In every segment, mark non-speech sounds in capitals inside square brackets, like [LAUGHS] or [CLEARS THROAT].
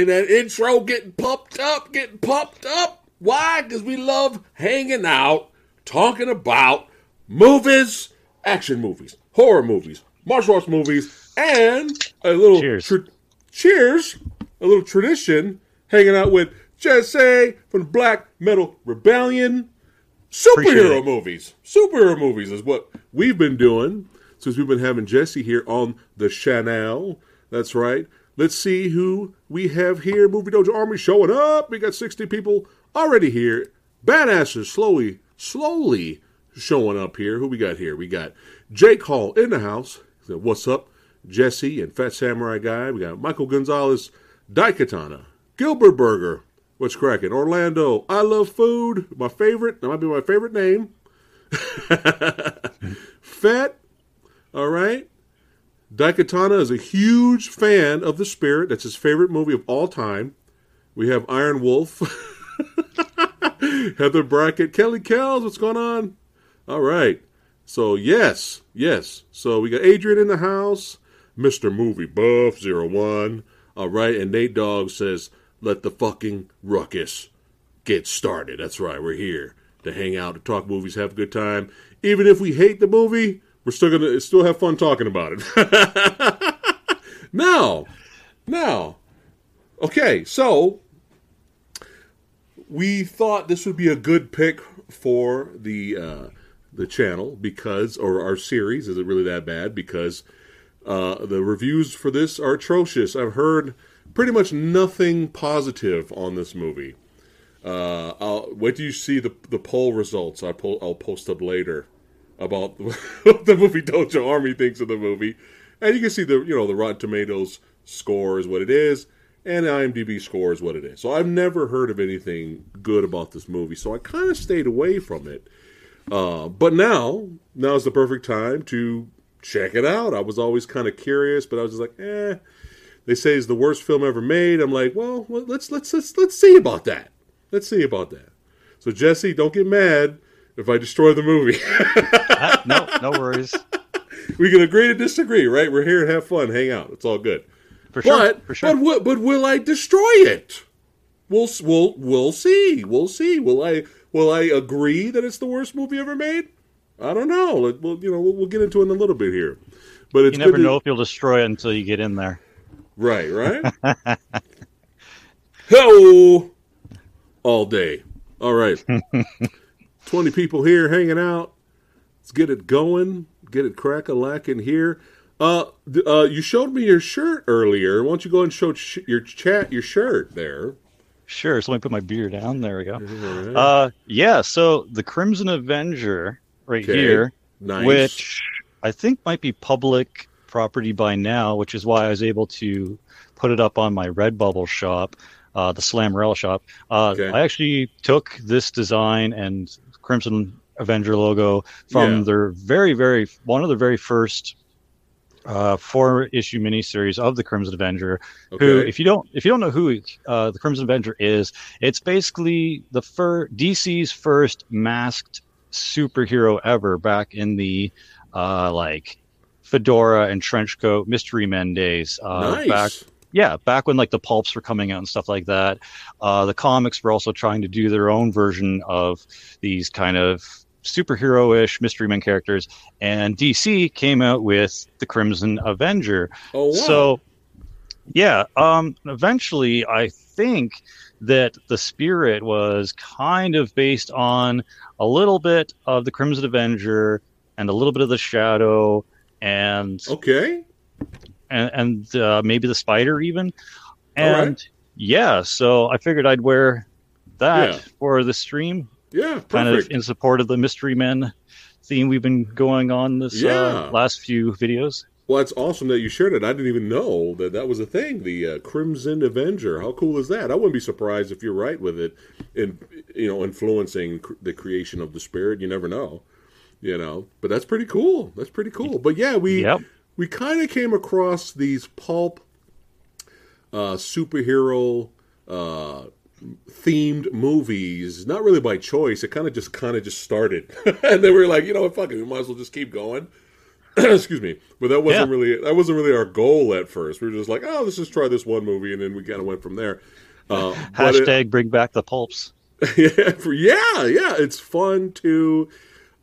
Play that intro, getting pumped up, getting pumped up. Why? Because we love hanging out, talking about movies, action movies, horror movies, martial arts movies, and a little Cheers. tra- cheers, a little tradition, hanging out with Jesse from the Black Metal Rebellion. Superhero movies. Superhero movies is what we've been doing since we've been having Jesse here on the channel. That's right. Let's see who we have here. Movie Dojo Army showing up. We got 60 people already here. Badasses slowly, slowly showing up here. Who we got here? We got Jake Hall in the house. What's up? Jesse and Phat Samurai Guy. We got Michael Gonzalez, Daikatana, Gilbert Burger. What's cracking? Orlando. I love food. My favorite. That might be my favorite name. [LAUGHS] Fat. All right. Daikatana is a huge fan of The Spirit. That's his favorite movie of all time. We have Iron Wolf. [LAUGHS] Heather Brackett. Kelly Kells. What's going on? All right. So, yes. Yes. So, we got Adrian in the house. Mr. Movie Buff zero one. All right. And Nate Dogg says, let the fucking ruckus get started. That's right. We're here to hang out, to talk movies, have a good time. Even if we hate the movie, we're still gonna still have fun talking about it. [LAUGHS] now, now, okay. So we thought this would be a good pick for the uh, the channel because, or our series. Is it really that bad? Because uh, the reviews for this are atrocious. I've heard pretty much nothing positive on this movie. Uh, I'll wait till you see the the poll results. I po- I'll post up later about [LAUGHS] what the movie Dojo Army thinks of the movie, and you can see the you know the Rotten Tomatoes score is what it is, and IMDb score is what it is. So I've never heard of anything good about this movie, so I kind of stayed away from it. Uh, but now, now is the perfect time to check it out. I was always kind of curious, but I was just like, eh. They say it's the worst film ever made. I'm like, well, well, let's let's let's let's see about that. Let's see about that. So Jesse, don't get mad if I destroy the movie. [LAUGHS] Ah, no, no worries. we can agree to disagree, right? We're here to have fun, hang out. It's all good. For sure. But for sure. but but will I destroy it? We'll we'll we'll see. We'll see. Will I will I agree that it's the worst movie ever made? I don't know. We'll you know we'll, we'll get into it in a little bit here. But it's you never good to- know if you'll destroy it until you get in there. Right, right. [LAUGHS] Hello, all day. All right, [LAUGHS] twenty people here hanging out. Let's get it going. Get it crack a lacking here. Uh, uh, you showed me your shirt earlier. Why don't you go and show sh- your chat your shirt there? Sure. So let me put my beer down. There we go. Right. Uh, yeah. So the Crimson Avenger right Okay. here, nice. which I think might be public property by now, which is why I was able to put it up on my Redbubble shop, uh, the Slamrella shop. Uh, Okay. I actually took this design and Crimson Avenger logo from Yeah. their very, very one of the very first uh, four issue miniseries of the Crimson Avenger. Who, if you don't, if you don't know who uh, the Crimson Avenger is, it's basically the fir- DC's first masked superhero ever back in the uh, like fedora and trench coat mystery men days. Uh, nice. Back yeah, back when like the pulps were coming out and stuff like that. Uh, the comics were also trying to do their own version of these kind of superhero-ish mystery men characters, and DC came out with the Crimson Avenger. oh wow. So, yeah, um, eventually, I think that the spirit was kind of based on a little bit of the Crimson Avenger and a little bit of the Shadow and okay. And, and uh, maybe the Spider even. All right. And yeah, so I figured I'd wear that Yeah. for the stream, Yeah. kind of Perfect. in support of the Mystery Men theme we've been going on this Yeah. uh, last few videos. Well, it's awesome that you shared it. I didn't even know that that was a thing. The uh, Crimson Avenger. How cool is that? I wouldn't be surprised if you're right with it, in you know, influencing cr- the creation of the spirit. You never know, you know. But that's pretty cool. That's pretty cool. But yeah, we Yep. We kind of came across these pulp uh, superhero uh, themed movies. Not really by choice. It kind of just kind of just started, [LAUGHS] and then we were like, you know what, fuck it, we might as well just keep going. [CLEARS THROAT] Excuse me, but that wasn't Yeah. really that wasn't really our goal at first. We were just like, oh, let's just try this one movie, and then we kind of went from there. Uh, but it- Hashtag bring back the pulps. yeah, [LAUGHS] for- yeah, yeah. It's fun to,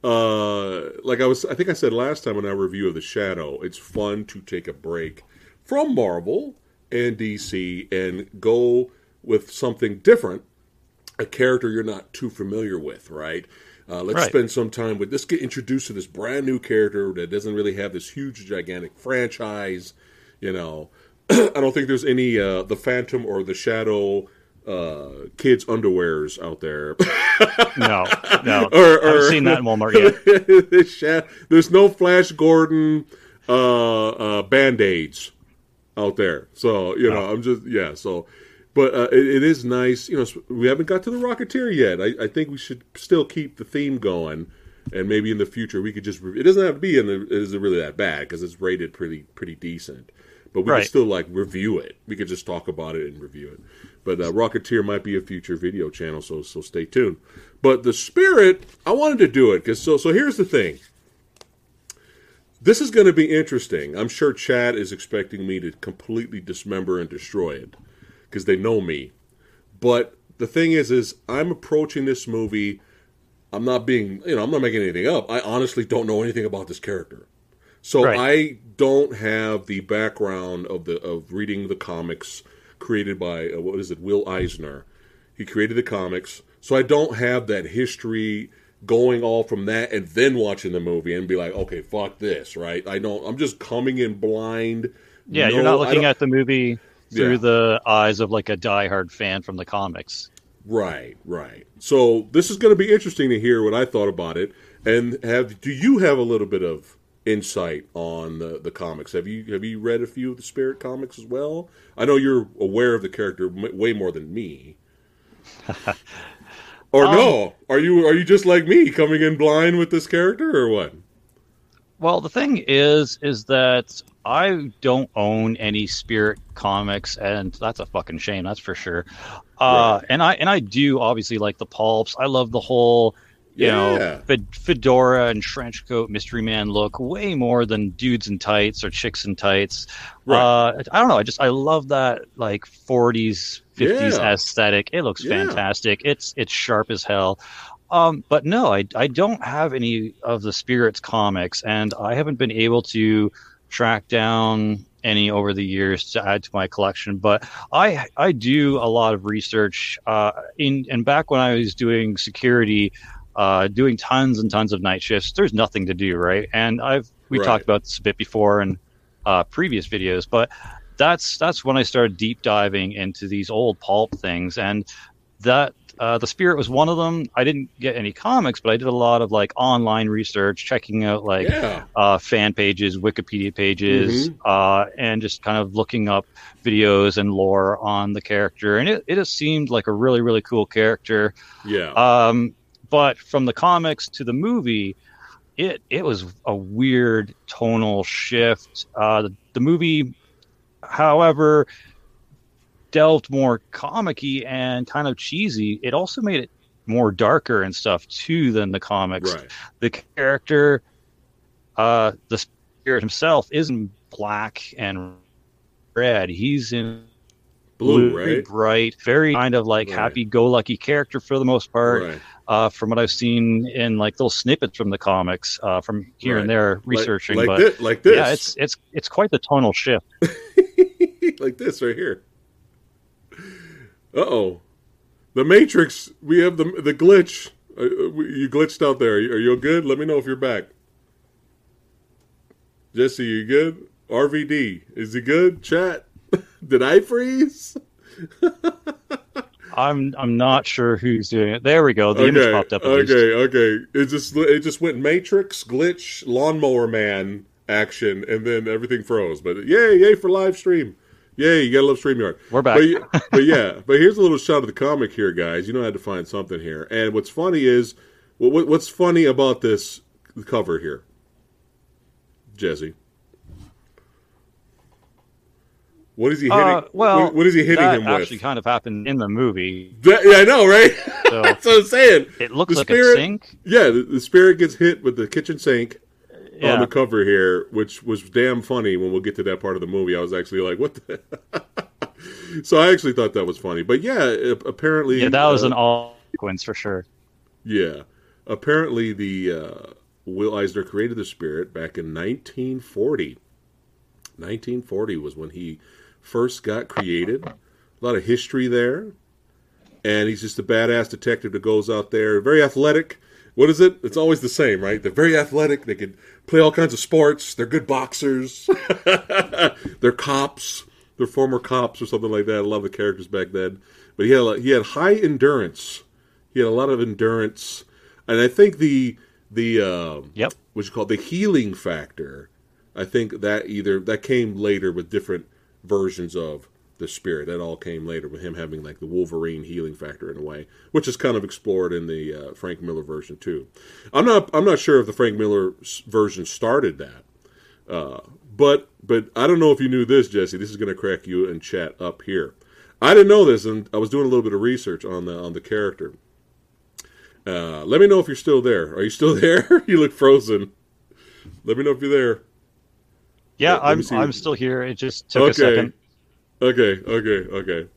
uh, like I was. I think I said last time in our review of the Shadow. It's fun to take a break from Marvel and DC and go with something different, a character you're not too familiar with, right? Uh, let's Right. spend some time with. Let's get introduced to this brand new character that doesn't really have this huge, gigantic franchise. You know, [CLEARS THROAT] I don't think there's any uh, the Phantom or the Shadow uh, kids' underwears out there. [LAUGHS] No, no. [LAUGHS] Or- I haven't seen that in Walmart yet. [LAUGHS] There's no Flash Gordon uh, uh, band aids out there. So you know, I'm just yeah. So, but uh, it, it is nice. You know, we haven't got to the Rocketeer yet. I, I think we should still keep the theme going, and maybe in the future we could just. It doesn't have to be in the. It isn't really that bad because it's rated pretty pretty decent. But we Right. could still like review it. We could just talk about it and review it. But uh, Rocketeer might be a future video channel, so so stay tuned. But the Spirit, I wanted to do it because so so here's the thing. This is going to be interesting. I'm sure Chad is expecting me to completely dismember and destroy it because they know me. But the thing is, is I'm approaching this movie. I'm not being, you know, I'm not making anything up. I honestly don't know anything about this character, so Right. I don't have the background of the of reading the comics created by uh, what is it, Will Eisner. He created the comics, so I don't have that history going all from that and then watching the movie and be like, okay, fuck this, right? I don't. I'm just coming in blind. Yeah, No, you're not looking at the movie through Yeah. the eyes of like a diehard fan from the comics. Right, right. So this is going to be interesting to hear what I thought about it. And have do you have a little bit of insight on the, the comics? Have you have you read a few of the Spirit comics as well? I know you're aware of the character m- way more than me. [LAUGHS] or no? Are you are you just like me, coming in blind with this character, or what? Well, the thing is, is that I don't own any Spirit comics, and that's a fucking shame. That's for sure. Uh, Right. And I and I do obviously like the pulps. I love the whole, you Yeah. know, fed- fedora and trench coat mystery man look way more than dudes in tights or chicks in tights. Right. Uh, I don't know. I just I love that like 40s, 50s Yeah. aesthetic. It looks Yeah. fantastic. It's it's sharp as hell. Um, but no, I, I don't have any of the Spirits comics, and I haven't been able to track down any over the years to add to my collection. But I I do a lot of research. Uh, in and back when I was doing security, uh, doing tons and tons of night shifts, there's nothing to do, right? And I've we Right. talked about this a bit before in uh, previous videos, but that's that's when I started deep diving into these old pulp things, and that uh, the spirit was one of them. I didn't get any comics, but I did a lot of like online research, checking out like yeah, uh, fan pages, Wikipedia pages, uh, and just kind of looking up videos and lore on the character. And it, it has seemed like a really, really cool character. yeah, Um, but from the comics to the movie, it it was a weird tonal shift. Uh, the, the movie, however, delved more comicky and kind of cheesy. It also made it more darker and stuff too than the comics right, the character, uh, the spirit himself, isn't black and red. He's in blue, very right, bright, very kind of like Right. happy-go-lucky character for the most part. right. Uh, from what I've seen in like little snippets from the comics, uh, from here and there researching, like, but thi- like this, yeah, it's it's it's quite the tonal shift. [LAUGHS] like this right here. Uh oh, the Matrix. We have the the glitch. Uh, uh, you glitched out there. Are you, are you good? Let me know if you're back. Jesse, you good? RVD, is he good? Chat. [LAUGHS] Did I freeze? [LAUGHS] I'm I'm not sure who's doing it. There we go. The image popped up. Okay, least. okay. It just it just went Matrix glitch lawnmower man action, and then everything froze. But yay, yay for live stream. Yay, you gotta love StreamYard. We're back. But, [LAUGHS] but yeah, but here's a little shot of the comic here, guys. You know I had to find something here. And what's funny is what what's funny about this cover here, Jesse. What is he hitting? Uh, well, what, what is he hitting that him actually kind of happened in the movie. That- yeah, I know, right? So [LAUGHS] That's what I'm saying. it looks The like spirit- a sink. Yeah, the, the spirit gets hit with the kitchen sink. Yeah. on the cover here, which was damn funny. When we'll get to that part of the movie, I was actually like, "What?" the [LAUGHS] So I actually thought that was funny. But yeah, apparently, Yeah, that was uh, an all sequence for sure. Yeah. Apparently, the uh, Will Eisner created the spirit back in 1940. 1940 was when he first got created. A lot of history there. And he's just a badass detective that goes out there, very athletic. What is it? It's always the same, right? They're very athletic. They can play all kinds of sports. They're good boxers. [LAUGHS] They're cops. They're former cops or something like that. I love the characters back then. But he had a- he had high endurance. He had a lot of endurance, and I think the the um, Yep. what you call it, the healing factor. I think that either that came later with different versions of the spirit. That all came later with him having like the Wolverine healing factor in a way, which is kind of explored in the uh, Frank Miller version too. I'm not I'm not sure if the Frank Miller version started that, uh, but but I don't know if you knew this, Jesse. This is going to crack you and chat up here. I didn't know this, and I was doing a little bit of research on the on the character. Uh, let me know if you're still there. Are you still [LAUGHS] there? you look frozen. Let me know if you're there. Yeah, I'm. I'm still here. It just took Okay. a second. Okay, okay, okay.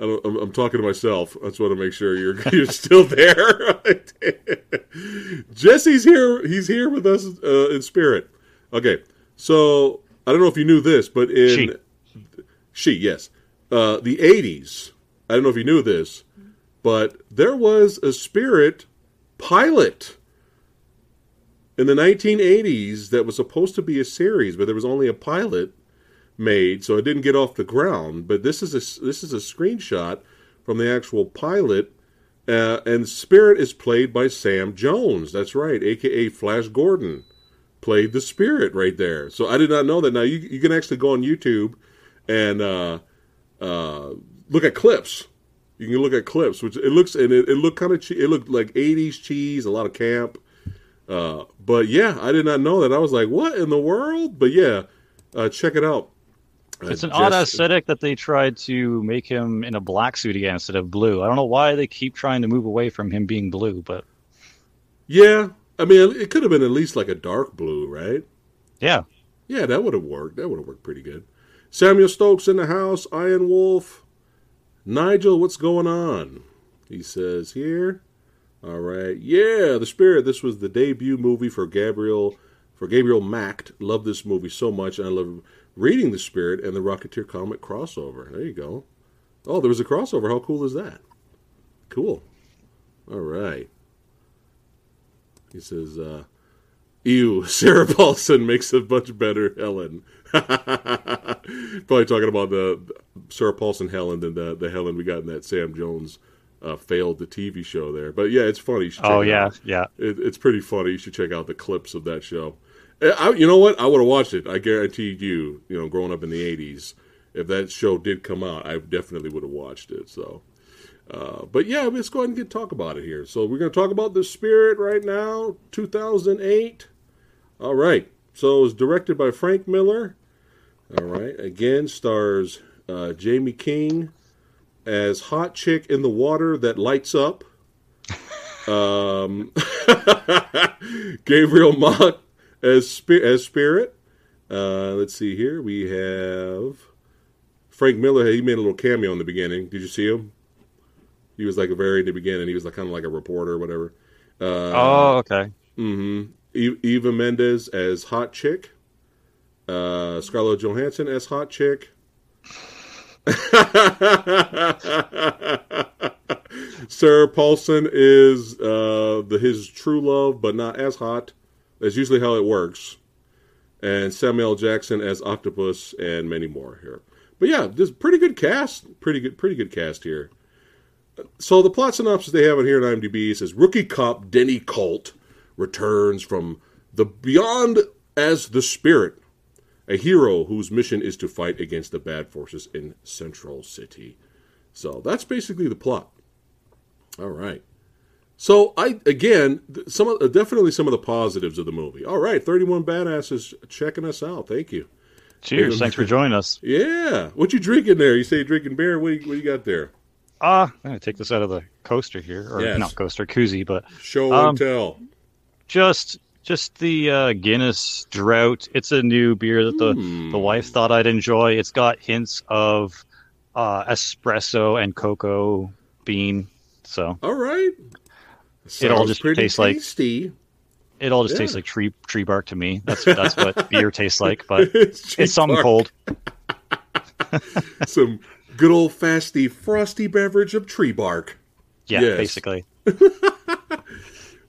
I'm, I'm talking to myself. I just want to make sure you're [LAUGHS] you're still there. [LAUGHS] Jesse's here. He's here with us uh, in spirit. Okay, so I don't know if you knew this, but in She. she yes, uh, the '80s. I don't know if you knew this, but there was a spirit pilot in the 1980s that was supposed to be a series, but there was only a pilot made, so it didn't get off the ground. But this is a this is a screenshot from the actual pilot, uh, and Spirit is played by Sam Jones. That's right, aka Flash Gordon, played the Spirit right there. So I did not know that. Now you you can actually go on YouTube and uh, uh, look at clips. You can look at clips, which it looks and it, it looked kind of che- it looked like '80s cheese, a lot of camp. Uh, but yeah, I did not know that. I was like, "What in the world?" But yeah, uh, check it out. Uh, It's an odd aesthetic that they tried to make him in a black suit again instead of blue. I don't know why they keep trying to move away from him being blue, but Yeah, I mean, it could have been at least like a dark blue, right? yeah. Yeah, that would have worked. That would have worked pretty good. Samuel Stokes in the house. Iron Wolf. Nigel, what's going on? He says here. All right. Yeah, The Spirit. This was the debut movie for Gabriel for Gabriel Macht. Love this movie so much. I love reading The Spirit and the Rocketeer comic crossover. There you go. Oh, there was a crossover. How cool is that? Cool. All right. He says, uh, Ew, [LAUGHS] Sarah Paulson makes a much better Helen. [LAUGHS] Probably talking about the Sarah Paulson Helen than the, the Helen we got in that Sam Jones uh, failed the TV show there. But yeah, it's funny. You should check Oh yeah, out. yeah. It, it's pretty funny. You should check out the clips of that show. Uh, I, you know what? I would have watched it. I guarantee you. You know, growing up in the '80s, if that show did come out, I definitely would have watched it. So, uh, but yeah, let's go ahead and get talk about it here. So we're going to talk about the Spirit right now, 2008. All right. So it was directed by Frank Miller. All right. Again, stars uh, Jaime King as hot chick in the water that lights up. Um, [LAUGHS] Gabriel Macht as spi- as Spirit. Uh, let's see here. We have Frank Miller. He made a little cameo in the beginning. Did you see him? He was like a very in the beginning. He was like kind of like a reporter or whatever. Uh, oh, okay. Mm-hmm. Eva Mendes as hot chick. Uh, Scarlett Johansson as hot chick. [LAUGHS] Sarah Paulson is uh, the his true love, but not as hot. That's usually how it works. And Samuel Jackson as Octopus, and many more here. But yeah, this pretty good cast. Pretty good, pretty good cast here. So the plot synopsis they have it here in IMDb says rookie cop Denny Colt returns from the beyond as the spirit, a hero whose mission is to fight against the bad forces in Central City. So that's basically the plot. All right. So I again some of, uh, definitely some of the positives of the movie. All right, thirty one badasses checking us out. Thank you. Cheers. Thanks for joining us. Yeah, what you drinking there? You say you're drinking beer. What do you, what do you got there? Ah, I'm gonna take this out of the coaster here, or Yes. not coaster, koozie, but Show Um, and tell. just Just the uh, Guinness Drought. It's a new beer that the, Hmm. the wife thought I'd enjoy. It's got hints of uh, espresso and cocoa bean. So All right. It all just tastes like- it all just Yeah. tastes like tree tree bark to me. That's that's what [LAUGHS] beer tastes like. But it's it's something cheap cold. Some good old fasty frosty beverage of tree bark. Yeah, Yes. basically. [LAUGHS]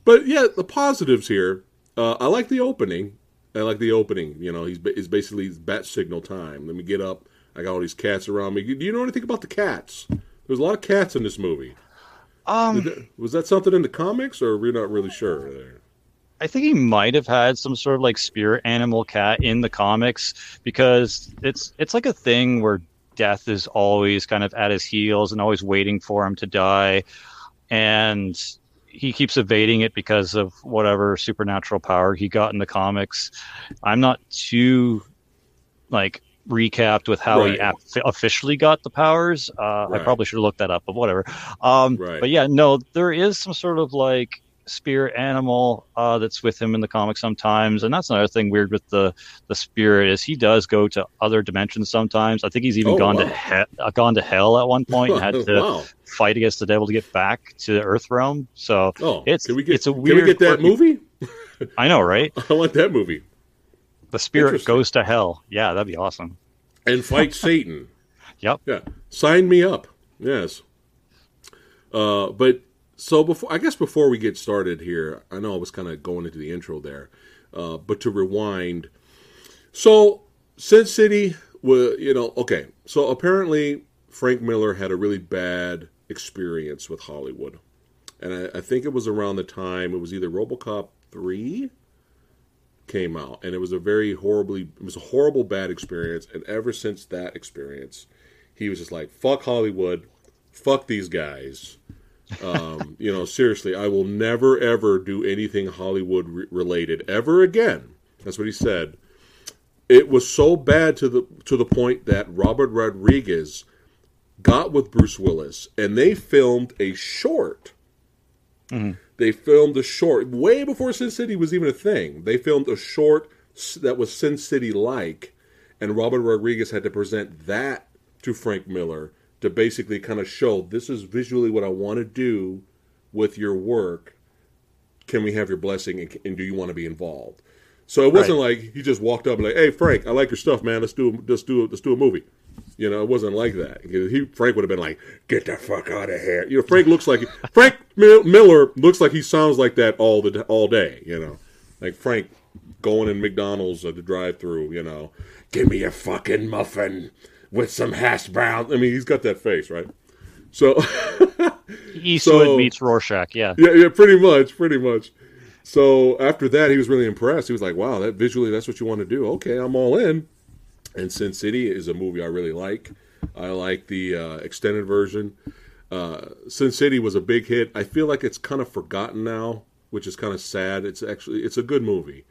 But yeah, the positives here. Uh, I like the opening. I like the opening. You know, he's it's basically bat signal time. Let me get up. I got all these cats around me. Do you know anything about the cats? There's a lot of cats in this movie. Um, that- was that something in the comics, or we're not really sure there? I think he might have had some sort of like spirit animal cat in the comics because it's it's like a thing where death is always kind of at his heels and always waiting for him to die and he keeps evading it because of whatever supernatural power he got in the comics. I'm not too like recapped with how he Right. ap- officially got the powers. Uh, I probably should have looked that up, but whatever. Um, Right. But yeah, no, there is some sort of like spirit animal uh, that's with him in the comic sometimes, and that's another thing weird with the the spirit is he does go to other dimensions sometimes. I think he's even Oh, gone to he- uh, gone to hell at one point and had [LAUGHS] to wow. fight against the devil to get back to the Earth realm. So Oh, it's- can we get it's a can we weird, get that quirky- movie? [LAUGHS] I know, right? [LAUGHS] I want that movie The spirit goes to hell. Yeah, that'd be awesome. and fight Satan. Yep. Yeah, sign me up. Yes. Uh, but so before, I guess before we get started here, I know I was kind of going into the intro there, uh, but to rewind. So Sin City, was you know, okay. So apparently Frank Miller had a really bad experience with Hollywood, and I, I think it was around the time it was either RoboCop three came out, and it was a very horribly, it was a horrible bad experience, and ever since that experience, he was just like, "Fuck Hollywood, fuck these guys." Um, you know, seriously, I will never ever do anything Hollywood re- related ever again. That's what he said. It was so bad to the to the point that Robert Rodriguez got with Bruce Willis and they filmed a short. They filmed a short way before Sin City was even a thing. They filmed a short that was Sin City like, and Robert Rodriguez had to present that to Frank Miller to basically kind of show this is visually what I want to do with your work. Can we have your blessing and, and do you want to be involved? So it wasn't like he just walked up and like, "Hey Frank, I like your stuff, man. Let's do let's do let's do a movie." You know, it wasn't like that. He Frank would have been like, "Get the fuck out of here." You know, Frank looks like [LAUGHS] Frank Miller looks like he sounds like that all the all day. You know, like Frank going in McDonald's at the drive-through. You know, give me a fucking muffin with some hash brown. I mean, he's got that face, right? So. [LAUGHS] Eastwood So- meets Rorschach. Yeah. Yeah, yeah, pretty much, pretty much. So after that, he was really impressed. He was like, "Wow, that visually, that's what you want to do." Okay, I'm all in. And Sin City is a movie I really like. I like the uh, extended version. Uh, Sin City was a big hit. I feel like it's kind of forgotten now, which is kind of sad. It's actually it's a good movie,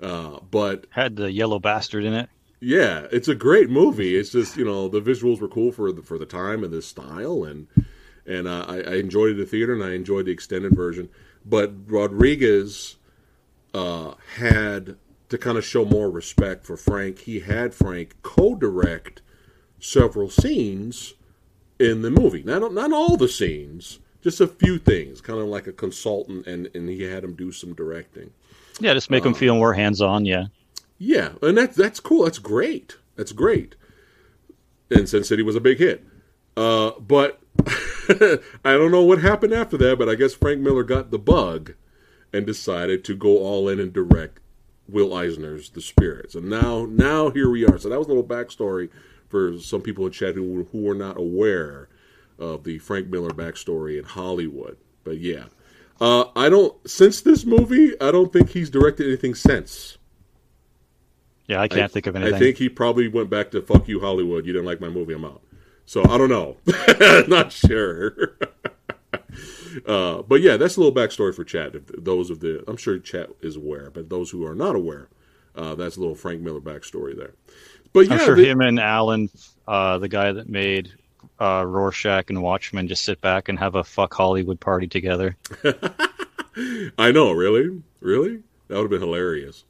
uh, but Had the yellow bastard in it. Yeah, it's a great movie. It's just you know the visuals were cool for the for the time and the style, and and uh, I, I enjoyed it at the theater and I enjoyed the extended version. But Rodriguez uh, had to kind of show more respect for Frank. He had Frank co-direct several scenes in the movie. Not not all the scenes, just a few things, kind of like a consultant, and and he had him do some directing. Yeah, just make Uh, him feel more hands on. Yeah. Yeah, and that's that's cool. That's great. That's great. And Sin City was a big hit. Uh, but [LAUGHS] I don't know what happened after that. But I guess Frank Miller got the bug and decided to go all in and direct Will Eisner's The Spirits. And now now here we are. So that was a little backstory for some people in chat who who were not aware of the Frank Miller backstory in Hollywood. But yeah. Uh, I don't since this movie. I don't think he's directed anything since. Yeah, I can't I- think of anything. I think he probably went back to "fuck you, Hollywood." You didn't like my movie, I'm out. So I don't know, [LAUGHS] not sure. [LAUGHS] uh, but yeah, that's a little backstory for chat. If those of the, I'm sure chat is aware, but those who are not aware, uh, that's a little Frank Miller backstory there. But yeah, I'm sure him and Alan, uh, the guy that made uh, Rorschach and Watchmen, just sit back and have a fuck Hollywood party together. [LAUGHS] I know, really, really. That would have been hilarious.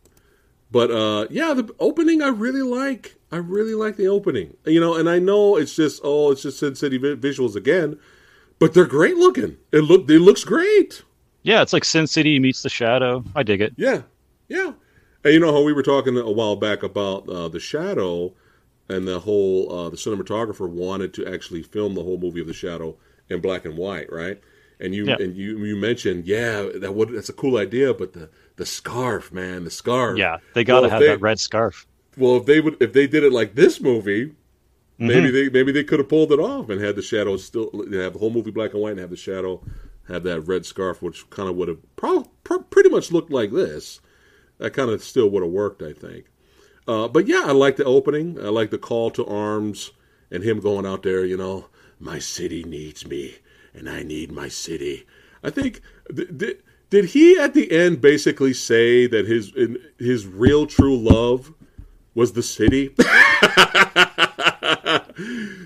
But uh, yeah, the opening I really like. I really like the opening. You know, and I know it's just oh, it's just Sin City visuals again, but they're great looking. It look it looks great. Yeah, it's like Sin City meets The Shadow. I dig it. Yeah, yeah. And you know how we were talking a while back about uh, the Shadow, and the whole uh, the cinematographer wanted to actually film the whole movie of the Shadow in black and white, right? And you Yeah. and you you mentioned, yeah, that would that's a cool idea, but the the scarf, man, the scarf. Yeah, they got to Well, have they- that red scarf. Well, if they would, if they did it like this movie, Mm-hmm. maybe they maybe they could have pulled it off and had the shadow still have the whole movie black and white and have the shadow have that red scarf, which kind of would have probably pretty much looked like this. That kind of still would have worked, I think. Uh, but yeah, I like the opening. I like the call to arms and him going out there. You know, my city needs me, and I need my city. I think th- th- did he at the end basically say that his in, his real true love was the city? [LAUGHS]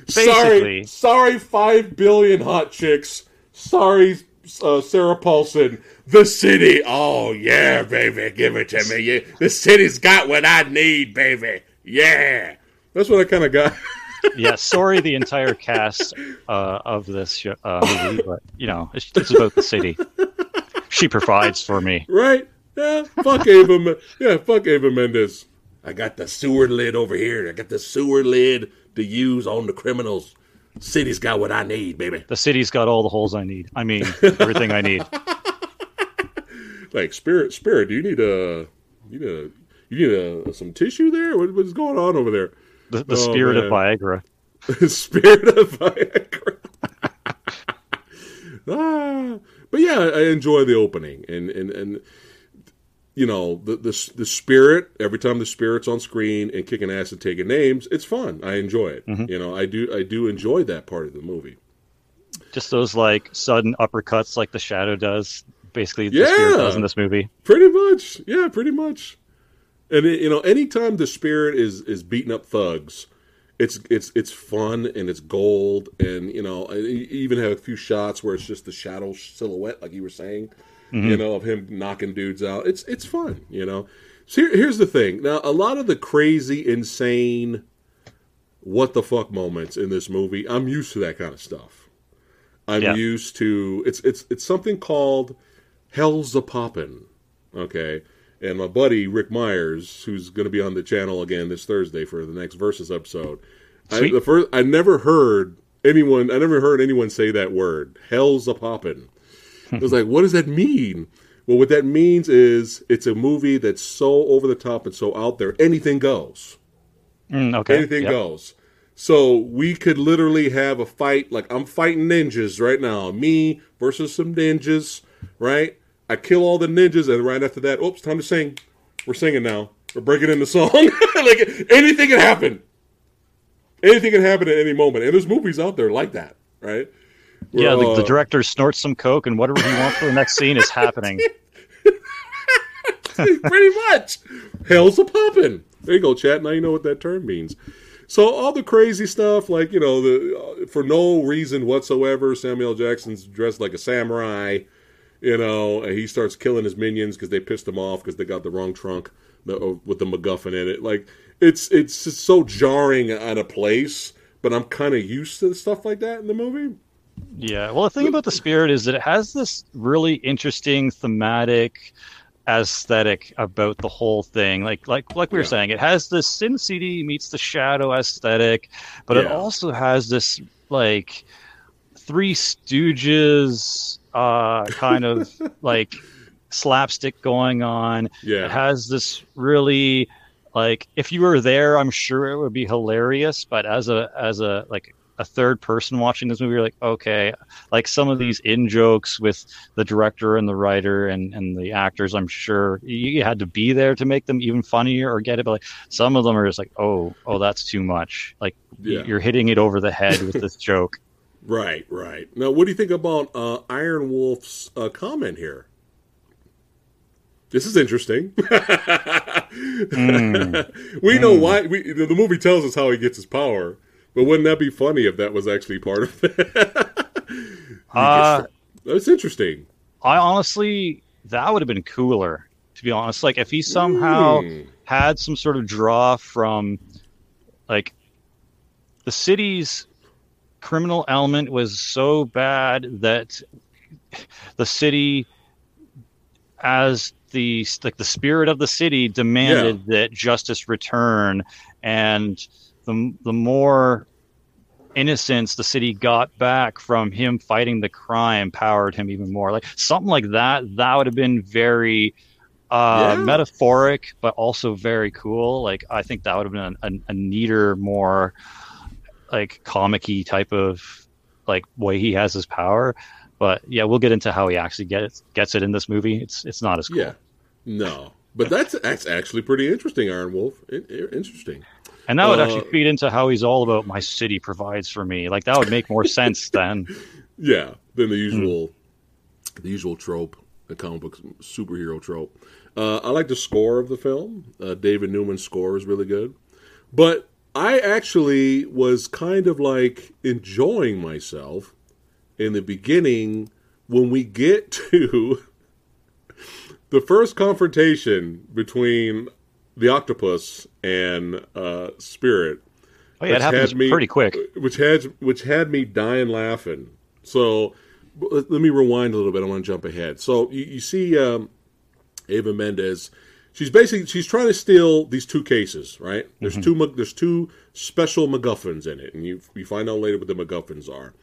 sorry, sorry, five billion hot chicks. Sorry, uh, Sarah Paulson. The city. Oh yeah, baby, give it to me. Yeah, the city's got what I need, baby. Yeah, that's what I kind of got. [LAUGHS] yeah, sorry, the entire cast uh, of this uh, movie, but you know, it's, it's about the city. She provides for me. [LAUGHS] right? Yeah, fuck Ava. Yeah, fuck Ava Mendes. I got the sewer lid over here. I got the sewer lid to use on the criminals. City's got what I need, baby. The city's got all the holes I need. I mean, [LAUGHS] everything I need. Like spirit, spirit. Do you need a you need a you need a, some tissue there? What, what's going on over there? The, the Oh, spirit of man. Viagra. [LAUGHS] Spirit of Viagra. ah, but yeah, I enjoy the opening and and and you know the the the spirit. Every time the spirit's on screen and kicking ass and taking names, it's fun. I enjoy it. Mm-hmm. You know, I do I do enjoy that part of the movie. Just those like sudden uppercuts, like the Shadow does. Basically, the spirit Yeah. does in this movie. Pretty much, yeah, pretty much. And it, you know, anytime the spirit is is beating up thugs, it's it's it's fun and it's gold, and you know, you even have a few shots where it's just the shadow silhouette, like you were saying, mm-hmm. you know, of him knocking dudes out. It's it's fun, you know. So here, here's the thing. Now, a lot of the crazy, insane, what the fuck moments in this movie, I'm used to that kind of stuff. I'm Yeah. used to it's it's it's something called Hell's a Poppin'. Okay. And my buddy Rick Myers, who's going to be on the channel again this Thursday for the next Versus episode. I, the first, I never heard anyone. I never heard anyone say that word. Hell's a poppin'. I was like, what does that mean? Well, what that means is it's a movie that's so over the top and so out there. Anything goes Mm, okay. anything Yep. goes. So we could literally have a fight like I'm fighting ninjas right now. Me versus some ninjas, right? I kill all the ninjas, and right after that, oops, time to sing. We're singing now. We're breaking into song. [LAUGHS] like anything can happen. Anything can happen at any moment, and there's movies out there like that, right? Yeah, Where, the, the uh, director snorts some coke, and whatever he wants for the next scene is [LAUGHS] happening. [LAUGHS] pretty much. Hell's a poppin'. There you go, chat. Now you know what that term means. So all the crazy stuff, like you know, the uh, for no reason whatsoever, Samuel Jackson's dressed like a samurai. You know, and he starts killing his minions because they pissed him off because they got the wrong trunk uh, with the MacGuffin in it. Like it's it's just so jarring at a place, but I'm kind of used to stuff like that in the movie. Yeah. Well, the thing about the spirit is that it has this really interesting thematic aesthetic about the whole thing. Like like like we were Yeah. saying, it has this Sin City meets the Shadow aesthetic, but it also has this like Three Stooges uh kind of [LAUGHS] like slapstick going on. Yeah. It has this really like if you were there, I'm sure it would be hilarious. But as a as a like a third person watching this movie, you're like, okay, like some of these in jokes with the director and the writer and, and the actors, I'm sure you had to be there to make them even funnier or get it. But like some of them are just like, oh, oh, that's too much. Like Yeah. you're hitting it over the head with this [LAUGHS] joke. Right, right. Now, what do you think about uh, Iron Wolf's uh, comment here? This is interesting. [LAUGHS] we know why. We, the movie tells us how he gets his power, but wouldn't that be funny if that was actually part of [LAUGHS] it? Uh, That's interesting. I honestly, that would have been cooler To be honest, like if he somehow Hmm. had some sort of draw from, like, the city's criminal element was so bad that the city, as the like the spirit of the city, demanded that justice return, and the the more innocence the city got back from him fighting the crime powered him even more. Like something like that that would have been very uh Yeah. metaphoric but also very cool. Like i think that would have been a, a, a neater more like comic-y type of like way he has his power but yeah we'll get into how he actually gets gets it in this movie it's it's not as cool Yeah. No. But that's that's actually pretty interesting, Iron Wolf. In- in- interesting. and that would Uh, actually feed into how he's all about my city provides for me like that would make more [LAUGHS] sense than Yeah, than the usual, the usual trope, the comic book superhero trope. Uh, I like the score of the film. Uh, David Newman's score is really good, but I actually was kind of like enjoying myself in the beginning when we get [LAUGHS] to the first confrontation between the octopus and uh, Spirit oh yeah it happens me- pretty quick which had which had me dying laughing. So let me rewind a little bit. I want to jump ahead. So you, you see um, Ava Mendes. She's basically she's trying to steal these two cases, right? There's two there's two special MacGuffins in it, and you you find out later what the MacGuffins are.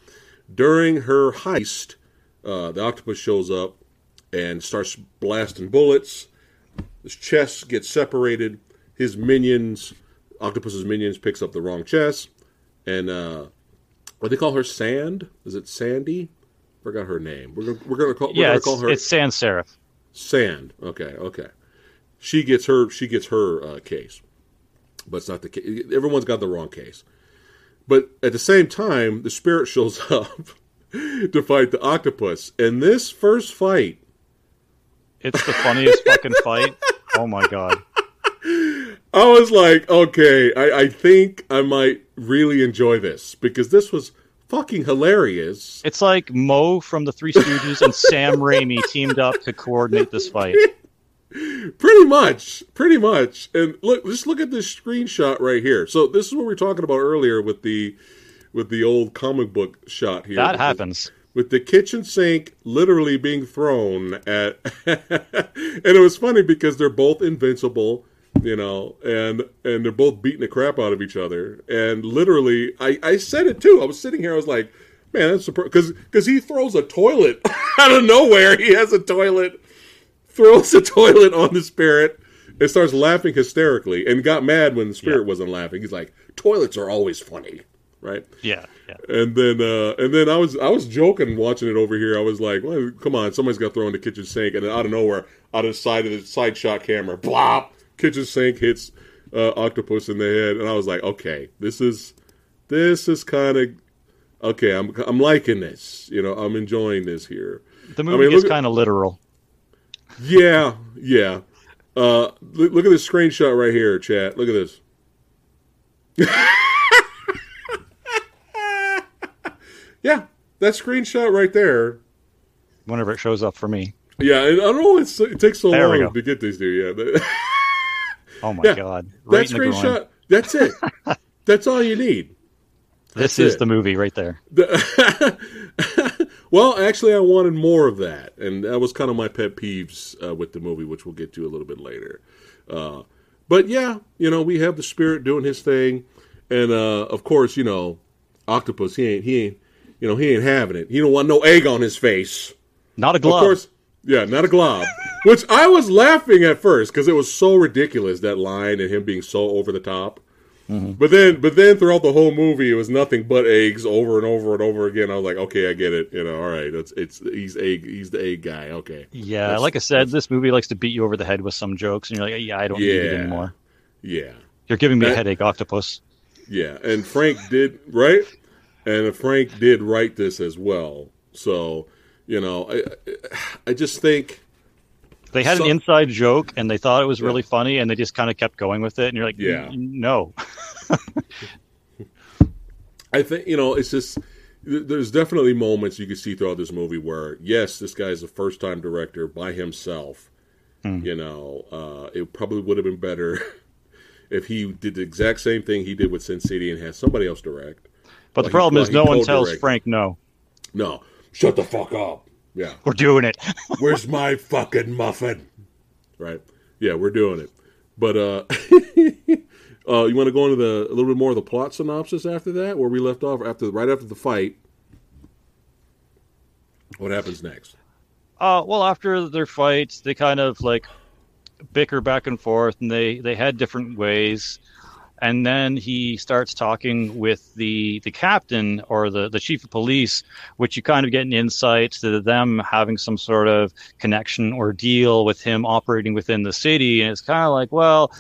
During her heist, uh, the octopus shows up and starts blasting bullets. His chest gets separated. His minions, Octopus's minions, picks up the wrong chest, and uh, what do they call her? Sand? Is it Sandy? Forgot her name. We're gonna, we're gonna call we're yeah gonna call her it's Sand Saref Sand. Okay, okay. She gets her she gets her uh, case, but it's not the case. Everyone's got the wrong case. But at the same time, the spirit [LAUGHS] shows up to fight the octopus, and this first fight It's the funniest fucking fight. Oh my god. I was like, okay, I, I think I might really enjoy this because this was fucking hilarious. It's like Moe from the Three Stooges and Sam Raimi teamed up to coordinate this fight. [LAUGHS] Pretty much, pretty much. And look, just look at this screenshot right here. So this is what we were talking about earlier with the with the old comic book shot here. That happens. with the kitchen sink literally being thrown at [LAUGHS] and it was funny because they're both invincible you know and and they're both beating the crap out of each other and literally i i said it too i was sitting here i was like man that's because because he throws a toilet [LAUGHS] out of nowhere he has a toilet throws a [LAUGHS] toilet on the spirit and starts laughing hysterically and got mad when the spirit Yeah. wasn't laughing he's like toilets are always funny right Yeah, yeah. and then uh and then I was I was joking watching it over here. I was like, well, come on, somebody's got thrown in the kitchen sink, and then out of nowhere, out of the side of the side shot camera, blop, kitchen sink hits uh, octopus in the head, and I was like, okay, this is this is kind of okay. I'm I'm liking this. You know, I'm enjoying this here. The movie mean, is kind of literal. Yeah, yeah. Uh, look, look at this screenshot right here, chat. Look at this. [LAUGHS] yeah, that screenshot right there. Whenever it shows up for me. Yeah, and I don't know. It's, it takes so There long to get these two. Yeah, that, [LAUGHS] Oh my Yeah, god! that Right the groin. screenshot. That's it. [LAUGHS] that's all you need. This is it. the movie right there. Well, actually, I wanted more of that, and that was kind of my pet peeves uh, with the movie, which we'll get to a little bit later. Uh, but yeah, you know, we have the spirit doing his thing, and uh, of course, you know, octopus. He ain't. He ain't. You know, he ain't having it. He don't want no egg on his face. Not a glob. Of course, yeah, not a glob. Which I was laughing at first because it was so ridiculous that line and him being so over the top. Mm-hmm. But then, but then throughout the whole movie, it was nothing but eggs over and over and over again. I was like, okay, I get it. You know, all right, it's it's he's egg, he's the egg guy. Okay, Yeah, That's- like I said, this movie likes to beat you over the head with some jokes, and you're like, yeah, I don't need it anymore. yeah, You're giving me a headache, octopus. yeah. And Frank did right, and Frank did write this as well. So, you know, I I just think. They had So- an inside joke, and they thought it was really funny, and they just kind of kept going with it. And you're like, Yeah. No, [LAUGHS] I think you know it's just there's definitely moments you can see throughout this movie where yes, this guy is a first time director by himself, Hmm. You know, uh, it probably would have been better [LAUGHS] if he did the exact same thing he did with Sin City and had somebody else direct. But Well, the problem well, is, he no one tells. Frank no. No, shut the fuck up. Yeah, We're doing it. [LAUGHS] where's my fucking muffin? Right? Yeah, we're doing it. But uh, [LAUGHS] uh you want to go into the a little bit more of the plot synopsis after that, where we left off after right after the fight. What happens next? Uh, well, after their fights, they kind of like bicker back and forth, and they they head different ways. And then he starts talking with the the captain or the the chief of police, which you kind of get an insight to them having some sort of connection or deal with him operating within the city. And it's kind of like, well,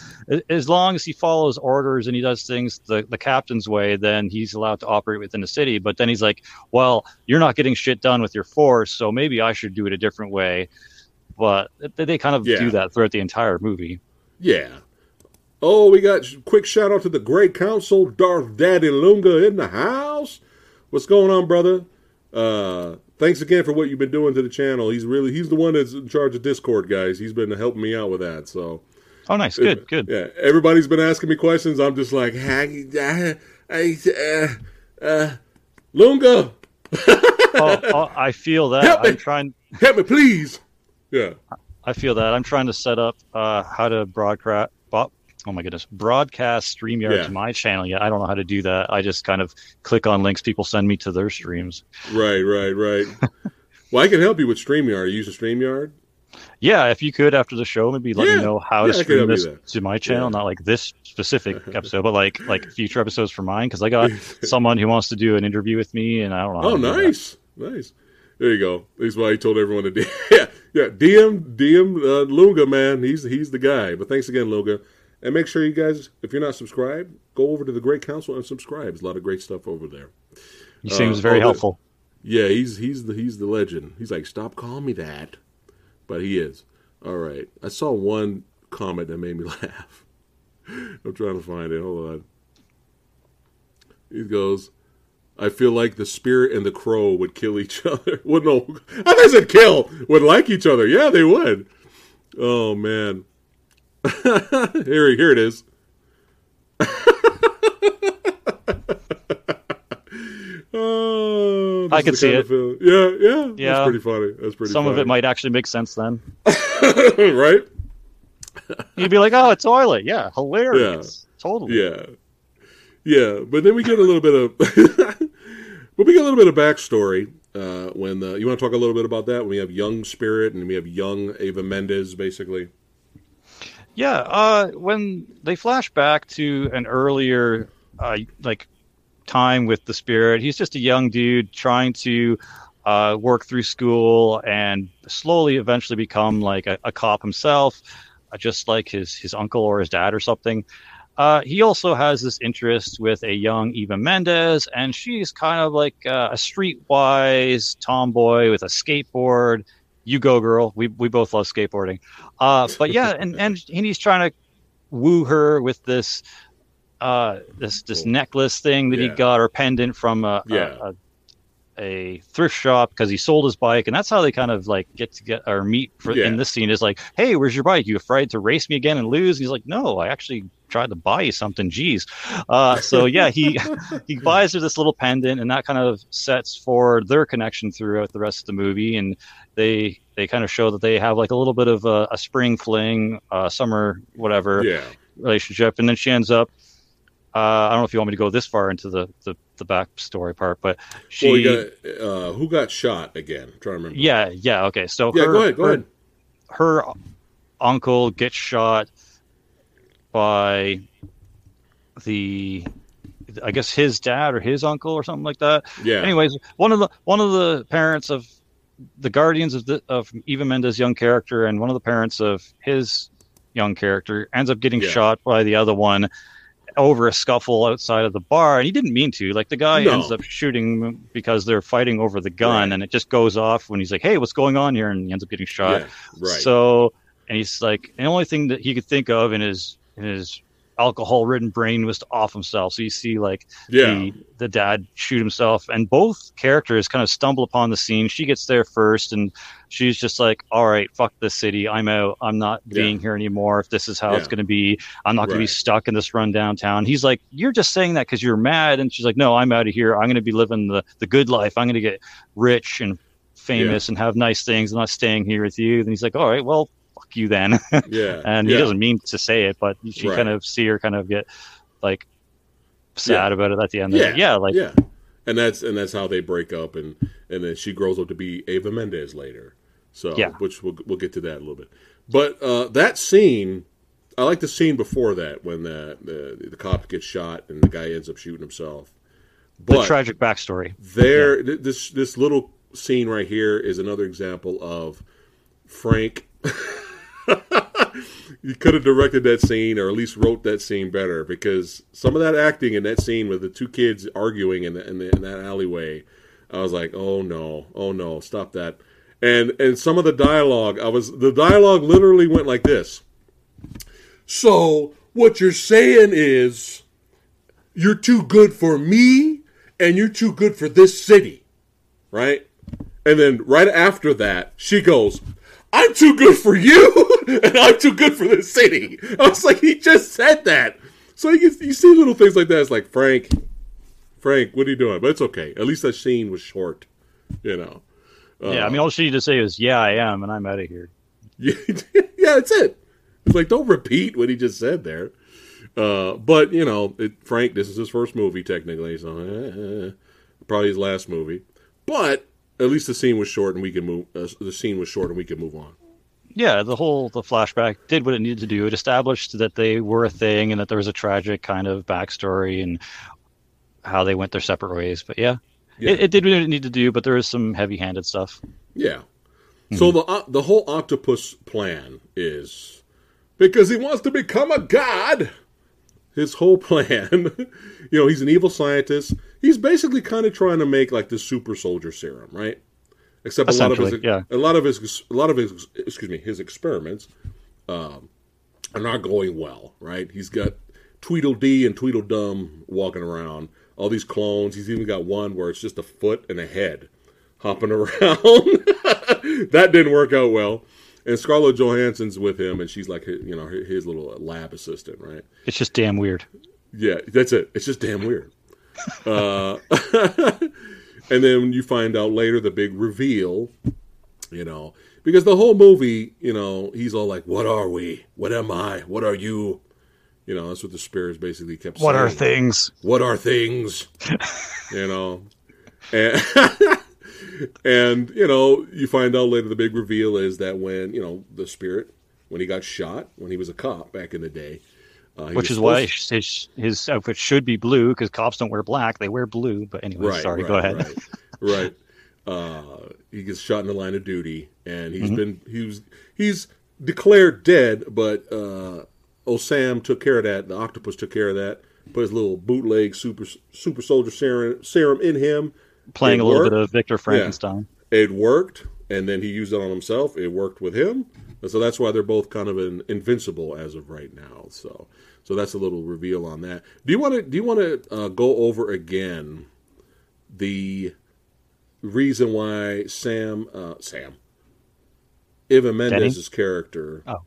as long as he follows orders and he does things the the captain's way, then he's allowed to operate within the city. But then he's like, well, you're not getting shit done with your force, so maybe I should do it a different way. But they, kind of Yeah. do that throughout the entire movie. Yeah. Oh, we got quick shout out to the Great Council, Darth Daddy Lunga in the house. What's going on, brother? Uh, thanks again for what you've been doing to the channel. He's really he's the one that's in charge of Discord, guys. He's been helping me out with that. So Oh, nice, good, good. yeah, everybody's been asking me questions. I'm just like, "Hey, uh, uh, uh, Lunga, oh, oh, [LAUGHS] I feel that. Help me. I'm trying. help me, please. Yeah, I feel that. I'm trying to set up uh, how to broadcast. Oh my goodness, broadcast Streamyard Yeah. to my channel. Yeah, I don't know how to do that. I just kind of click on links people send me to their streams. right, right, right. [LAUGHS] well, I can help you with Streamyard. You use a Streamyard? Yeah, if you could after the show, maybe let Yeah. me know how Yeah, to stream this to my channel, Yeah. not like this specific [LAUGHS] episode, but like like future episodes for mine because I got [LAUGHS] someone who wants to do an interview with me, and I don't know. how Oh, to do that. nice, nice. There you go. That's why he told everyone to. Yeah, yeah. DM, DM uh, Lunga, man. He's he's the guy. But thanks again, Lunga. And make sure you guys, if you're not subscribed, go over to the Great Council and subscribe. There's a lot of great stuff over there. He seems Uh, very oh, the- helpful. Yeah, he's he's the he's the legend. He's like, stop calling me that, but he is. All right. I saw one comment that made me [LAUGHS] laugh. I'm trying to find it. Hold on. He goes, I feel like the spirit and the crow would kill each [LAUGHS] other. Well, no, I said kill. Would like each other. Yeah, they would. Oh man. [LAUGHS] here, here it is. [LAUGHS] oh, I can see it. Yeah, yeah, Yeah. That's pretty funny. That's pretty. Some of it might actually make sense then. [LAUGHS] right? You'd be like, "Oh, a toilet." Yeah, hilarious. Yeah. Totally. Yeah, yeah. But then we get a little bit of, but we get a little bit of backstory. Uh, when uh, you want to talk a little bit about that, when we have young Spirit and we have young Eva Mendes, basically. Yeah, uh, when they flash back to an earlier, uh, like, time with the spirit, he's just a young dude trying to uh, work through school and slowly, eventually become like a, a cop himself, uh, just like his his uncle or his dad or something. Uh, he also has this interest with a young Eva Mendes, and she's kind of like uh, a streetwise tomboy with a skateboard. You go, girl. We we both love skateboarding. Uh, but yeah, and, and [LAUGHS] he's trying to woo her with this uh this this Cool. necklace thing that he got or pendant from a- Yeah. a, a thrift shop because he sold his bike and that's how they kind of like get to get or meet for Yeah. in this scene is like hey where's your bike? You afraid to race me again and lose? And he's like no i actually tried to buy you something. Jeez. Uh so yeah he [LAUGHS] he buys her this little pendant and that kind of sets for their connection throughout the rest of the movie and they they kind of show that they have like a little bit of a, a spring fling uh summer whatever Yeah, relationship and then she ends up uh, I don't know if you want me to go this far into the the, the backstory part, but she, well, you got uh, who got shot again? I'm trying to remember. yeah, yeah, okay. So yeah. her, go ahead. Go her, ahead. her uncle gets shot by the, I guess his dad or his uncle or something like that. Yeah. Anyways, one of the one of the parents of the guardians of the of Eva Mendes' young character and one of the parents of his young character ends up getting Yeah. shot by the other one over a scuffle outside of the bar and he didn't mean to like the guy No. ends up shooting because they're fighting over the gun Right. and it just goes off when he's like hey what's going on here and he ends up getting shot yeah. Right. so and he's like the only thing that he could think of in his in his alcohol ridden brain was off himself. So you see like Yeah. the the dad shoot himself, and both characters kind of stumble upon the scene. She gets there first, and she's just like, "All right, fuck this city. I'm out. I'm not Yeah. being here anymore. If this is how it's going to be, I'm not Right. to be stuck in this run downtown." He's like, "You're just saying that because you're mad," and she's like, "No, I'm out of here. I'm going to be living the the good life. I'm going to get rich and famous and have nice things. I'm not staying here with you." Then he's like, "All right, well." You then, [LAUGHS] Yeah. and yeah. he doesn't mean to say it, but you Right. kind of see her kind of get like sad about it at the end. Yeah. Yeah, yeah, like yeah. And that's and that's how they break up, and and then she grows up to be Eva Mendes later. So, Yeah. which we'll we'll get to that a little bit. But uh, that scene, I like the scene before that when the, the the cop gets shot and the guy ends up shooting himself. the But tragic backstory. there, th- this this little scene right here is another example of Frank. [LAUGHS] [LAUGHS] you could have directed that scene or at least wrote that scene better because some of that acting in that scene with the two kids arguing in, the, in, the, in that alleyway, I was like, oh no, oh no, stop that. And and some of the dialogue, I was the dialogue literally went like this. So what you're saying is you're too good for me and you're too good for this city, right? And then right after that, she goes, I'm too good for you [LAUGHS] and I'm too good for this city. I was like, he just said that. So you, you see little things like that. It's like, Frank, Frank, what are you doing? But it's okay. At least that scene was short, you know. yeah, I mean, all she needed to say was, "Yeah, I am," and I'm out of here. [LAUGHS] Yeah, yeah, that's it. It's like don't repeat what he just said there. Uh, but you know, it, Frank, this is his first movie technically, so eh, eh, probably his last movie. But at least the scene was short, and we can move. Uh, the scene was short, and we can move on. Yeah, the whole the flashback did what it needed to do. It established that they were a thing and that there was a tragic kind of backstory and how they went their separate ways. But yeah, Yeah. It, it did what it needed to do. But there was some heavy-handed stuff. Yeah. So the uh, the whole octopus plan is because he wants to become a god. His whole [LAUGHS] plan, you know, he's an evil scientist. He's basically kind of trying to make like the super soldier serum, right? Except a lot of his yeah. a lot of his a lot of his excuse me his experiments um, are not going well, right? He's got Tweedledee and Tweedledum walking around, all these clones. He's even got one where it's just a foot and a head hopping [LAUGHS] around. [LAUGHS] that didn't work out well. And Scarlett Johansson's with him, and she's like, you know, his little lab assistant, right? It's just damn weird. Yeah, that's it. It's just damn weird. Uh, [LAUGHS] and then you find out later the big reveal, you know, because the whole movie, you know, he's all like, "What are we? What am I? What are you?" You know, that's what the spirits basically kept What saying. are things? What are things? [LAUGHS] you know, and, [LAUGHS] and you know, you find out later the big reveal is that when you know the spirit when he got shot when he was a cop back in the day, uh, Which is why supposed- his his outfit should be blue because cops don't wear black; they wear blue. But anyway, right, sorry. right, go ahead. Right, right. [LAUGHS] Uh, he gets shot in the line of duty, and Mm-hmm. he's been he was he's declared dead, but uh, Osam took care of that. The octopus took care of that. Put his little bootleg super super soldier serum, serum in him. Playing It a little worked. bit of Victor Frankenstein. It worked, and then he used it on himself. It worked with him, and so that's why they're both kind of in, invincible as of right now. So, so that's a little reveal on that. Do you want to? Do you want to uh, go over again the reason why Sand uh, Sand Eva Mendes's character Oh.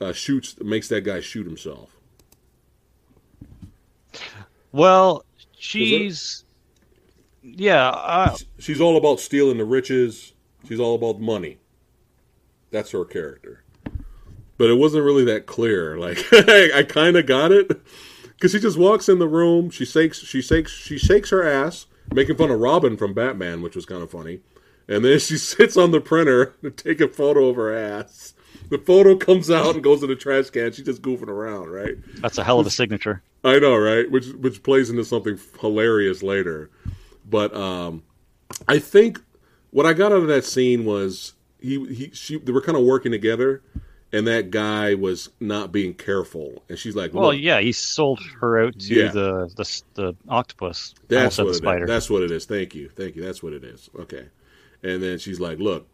uh, shoots makes that guy shoot himself? Well, she's yeah. Uh, She's all about stealing the riches. She's all about money. That's her character. But it wasn't really that clear. [LAUGHS] Like I, I kind of got it because she just walks in the room. She shakes, she shakes, she shakes her ass, making fun of Robin from Batman, which was kind of funny. And then she [LAUGHS] sits on the printer to take a photo of her ass. The photo comes out and goes in the trash can. She's just goofing around, right? that's a hell of a signature. I know, right? Which which plays into something hilarious later. But um, I think what I got out of that scene was he he she they were kind of working together, and that guy was not being careful, and she's like, Well, yeah, he sold her out to Yeah. the, the the octopus. That's what the it spider. is. That's what it is. Thank you, thank you. That's what it is. Okay." And then she's like, "Look,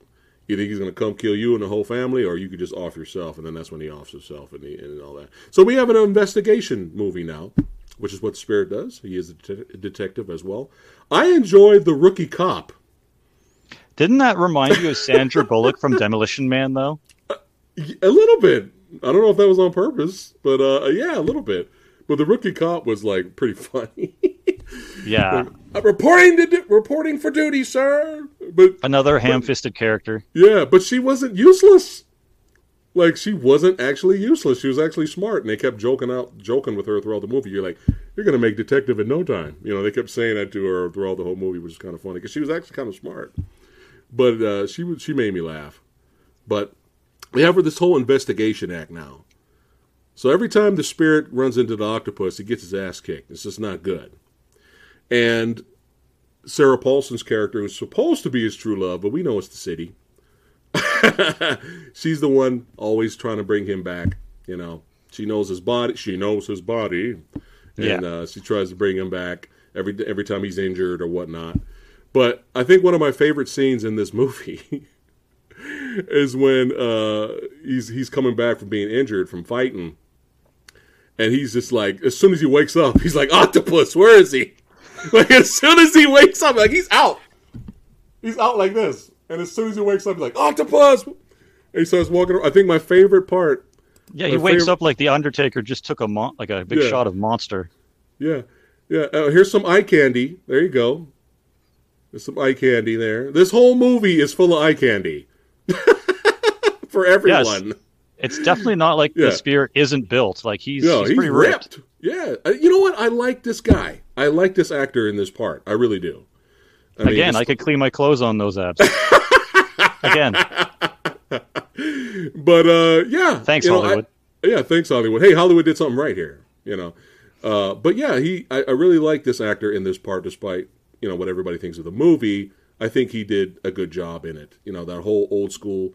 You think he's going to come kill you and the whole family, or you could just off yourself, and then that's when he offs himself and, he, and all that. So we have an investigation movie now, which is what Spirit does. He is a det- detective as well. I enjoyed the rookie cop. Didn't that remind you of Sandra Bullock from Demolition Man, though? A little bit. I don't know if that was on purpose, but uh, yeah, a little bit. But the rookie cop was like pretty funny. [LAUGHS] Yeah. I'm [LAUGHS] reporting to du- reporting for duty, sir. But Another ham fisted character. yeah, but she wasn't useless. Like she wasn't actually useless. She was actually smart, and they kept joking out, joking with her throughout the movie. You're like, you're gonna make detective in no time. You know, they kept saying that to her throughout the whole movie, which is kind of funny because she was actually kind of smart. But uh, she she made me laugh. But we have this whole investigation act now. So every time the spirit runs into the octopus, he gets his ass kicked. It's just not good. And Sarah Paulson's character is supposed to be his true love, but we know it's the city. [LAUGHS] She's the one always trying to bring him back. You know, she knows his body. She knows his body, and Yeah. uh, she tries to bring him back every every time he's injured or whatnot. But I think one of my favorite scenes in this movie [LAUGHS] is when uh, he's he's coming back from being injured from fighting, and he's just like, as soon as he wakes up, he's like, "Octopus, where is he?" [LAUGHS] Like as soon as he wakes up, like he's out, he's out like this, and as soon as he wakes up, he's like, "Octopus," and he starts walking. around. I think my favorite part, Yeah, he wakes favorite- up like the Undertaker just took a mon- like a big Yeah. shot of monster. yeah, yeah. Uh, here's some eye candy. There you go. There's some eye candy there. This whole movie is full of eye candy [LAUGHS] for everyone. It's definitely not like Yeah. the spirit isn't built. Like he's, Yeah, he's he's, pretty ripped. ripped. Yeah, Uh, you know what? I like this guy. I like this actor in this part. I really do. I mean, Again, just- I could clean my clothes on those abs. [LAUGHS] Again, [LAUGHS] but uh, yeah. Thanks, you know, I- Hollywood. yeah, thanks Hollywood. Hey, Hollywood did something right here. You know, uh, but yeah, he. I, I really like this actor in this part, despite you know what everybody thinks of the movie. I think he did a good job in it. You know, that whole old school,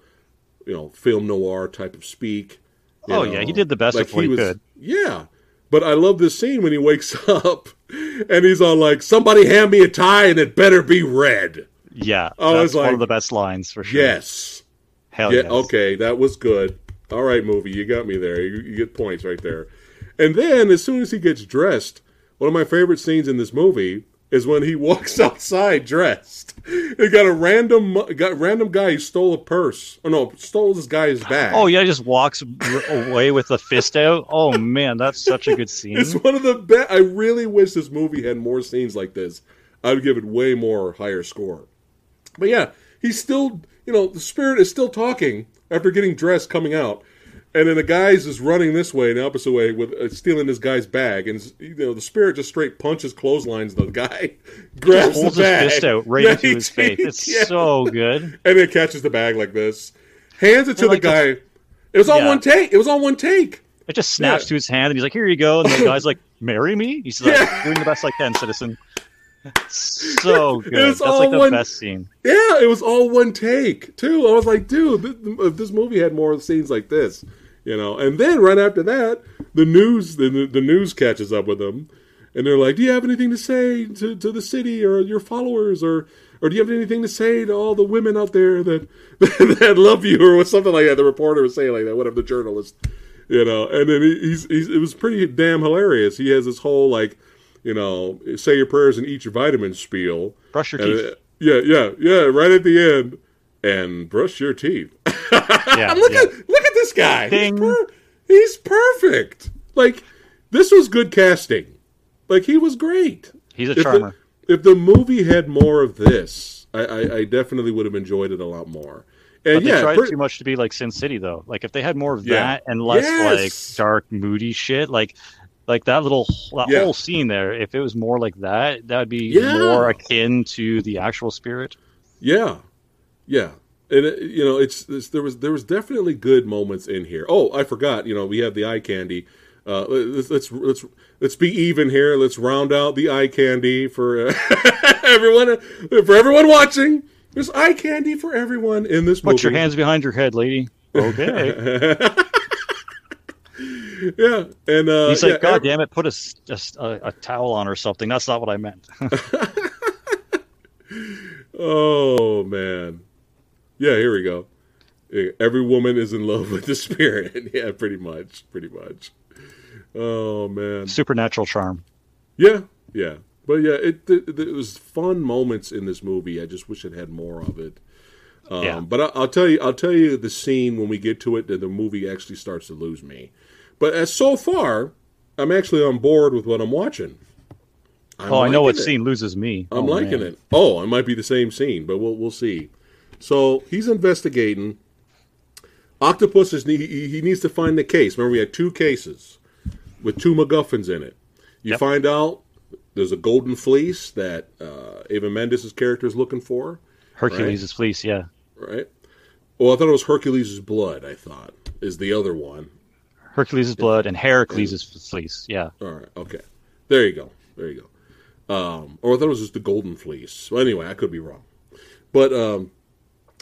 you know, film noir type of speak. Oh, know, yeah, he did the best of what he could. Yeah, but I love this scene when he wakes [LAUGHS] up and he's all like, "Somebody hand me a tie and it better be red." yeah, I was that's one of the best lines for sure. Yes. Hell Yeah, yes. okay, that was good. All right, movie, you got me there. You, you get points right there. And then, as soon as he gets dressed, one of my favorite scenes in this movie is when he [LAUGHS] walks outside dressed. He got a random got random guy who stole a purse. Oh no, stole this guy's bag. Oh yeah, he just walks away with the fist out. Oh man, that's such a good [LAUGHS] scene. It's one of the best. I really wish this movie had more scenes like this. I would give it way more higher score. But yeah, he's still, you know, the spirit is still talking after getting dressed, coming out, and then the guy's is running this way, and the opposite way, with uh, stealing this guy's bag, and you know, the spirit just straight punches clotheslines the guy, [LAUGHS] grabs Holds the his bag, fist out right Yeah, into his face. It's yeah. so good. [LAUGHS] and then catches the bag like this, hands it to the like the- guy. It was all Yeah. one take. It was all one take. It just snaps to his hand, and he's like, "Here you go." And the [LAUGHS] guy's like, "Marry me?" He's like. "Doing the best I can, citizen." So good. was That's all like the one- best scene. Yeah, it was all one take too. I was like, dude, th- if this movie had more scenes like this, you know. And then right after that, the news, the the news catches up with them, and they're like, "Do you have anything to say to, to the city or your followers, or or do you have anything to say to all the women out there that [LAUGHS] that love you, or something like that?" The reporter was saying like that. Whatever the journalist, you know. And then he, he's he's it was pretty damn hilarious. He has this whole like, you know, say your prayers and eat your vitamins spiel. Brush your teeth. uh, yeah, yeah, yeah. Right at the end, and brush your teeth. [LAUGHS] Yeah, look yeah. at look at this guy. He's, per- he's perfect. Like this was good casting. Like he was great. He's a If the, charmer. if the movie had more of this, I, I, I definitely would have enjoyed it a lot more. And But they tried per- too much to be like Sin City, though. Like if they had more of Yeah. that and less Yes. like dark, moody shit, like like that little that Yeah. whole scene there. If it was more like that, that would be Yeah. more akin to the actual spirit. Yeah, yeah, and it, you know, it's, it's there was there was definitely good moments in here. Oh, I forgot. You know, we have the eye candy. Uh, let's, let's let's let's be even here. Let's round out the eye candy for uh, [LAUGHS] everyone for everyone watching. There's eye candy for everyone in this movie. Put your hands behind your head, lady. Okay. [LAUGHS] Yeah, and uh, He's yeah, like, God ev- damn it, put a, a, a towel on or something. That's not what I meant. [LAUGHS] Oh man. Yeah, here we go. Every woman is in love [LAUGHS] with the spirit. [LAUGHS] yeah, pretty much, pretty much. Oh man. Supernatural charm. Yeah, yeah, but yeah, it, it, it was fun moments in this movie. I just wish it had more of it. Um, Yeah. But I, I'll tell you, I'll tell you the scene when we get to it that the movie actually starts to lose me. But as so far, I'm actually on board with what I'm watching. I'm oh, I know what it. scene loses me. I'm Oh, liking man. it. Oh, it might be the same scene, but we'll we'll see. So he's investigating. Octopus is he, he needs to find the case. Remember, we had two cases with two MacGuffins in it. You Yep. find out there's a golden fleece that uh, Eva Mendes' character is looking for, Hercules' fleece. Yeah, right? Well, I thought it was Hercules' blood. I thought is the other one. Hercules' blood and Heracles' fleece. Yeah, All right. Okay. There you go. There you go. Um, or I thought it was just the golden fleece. Well, anyway, I could be wrong. But um,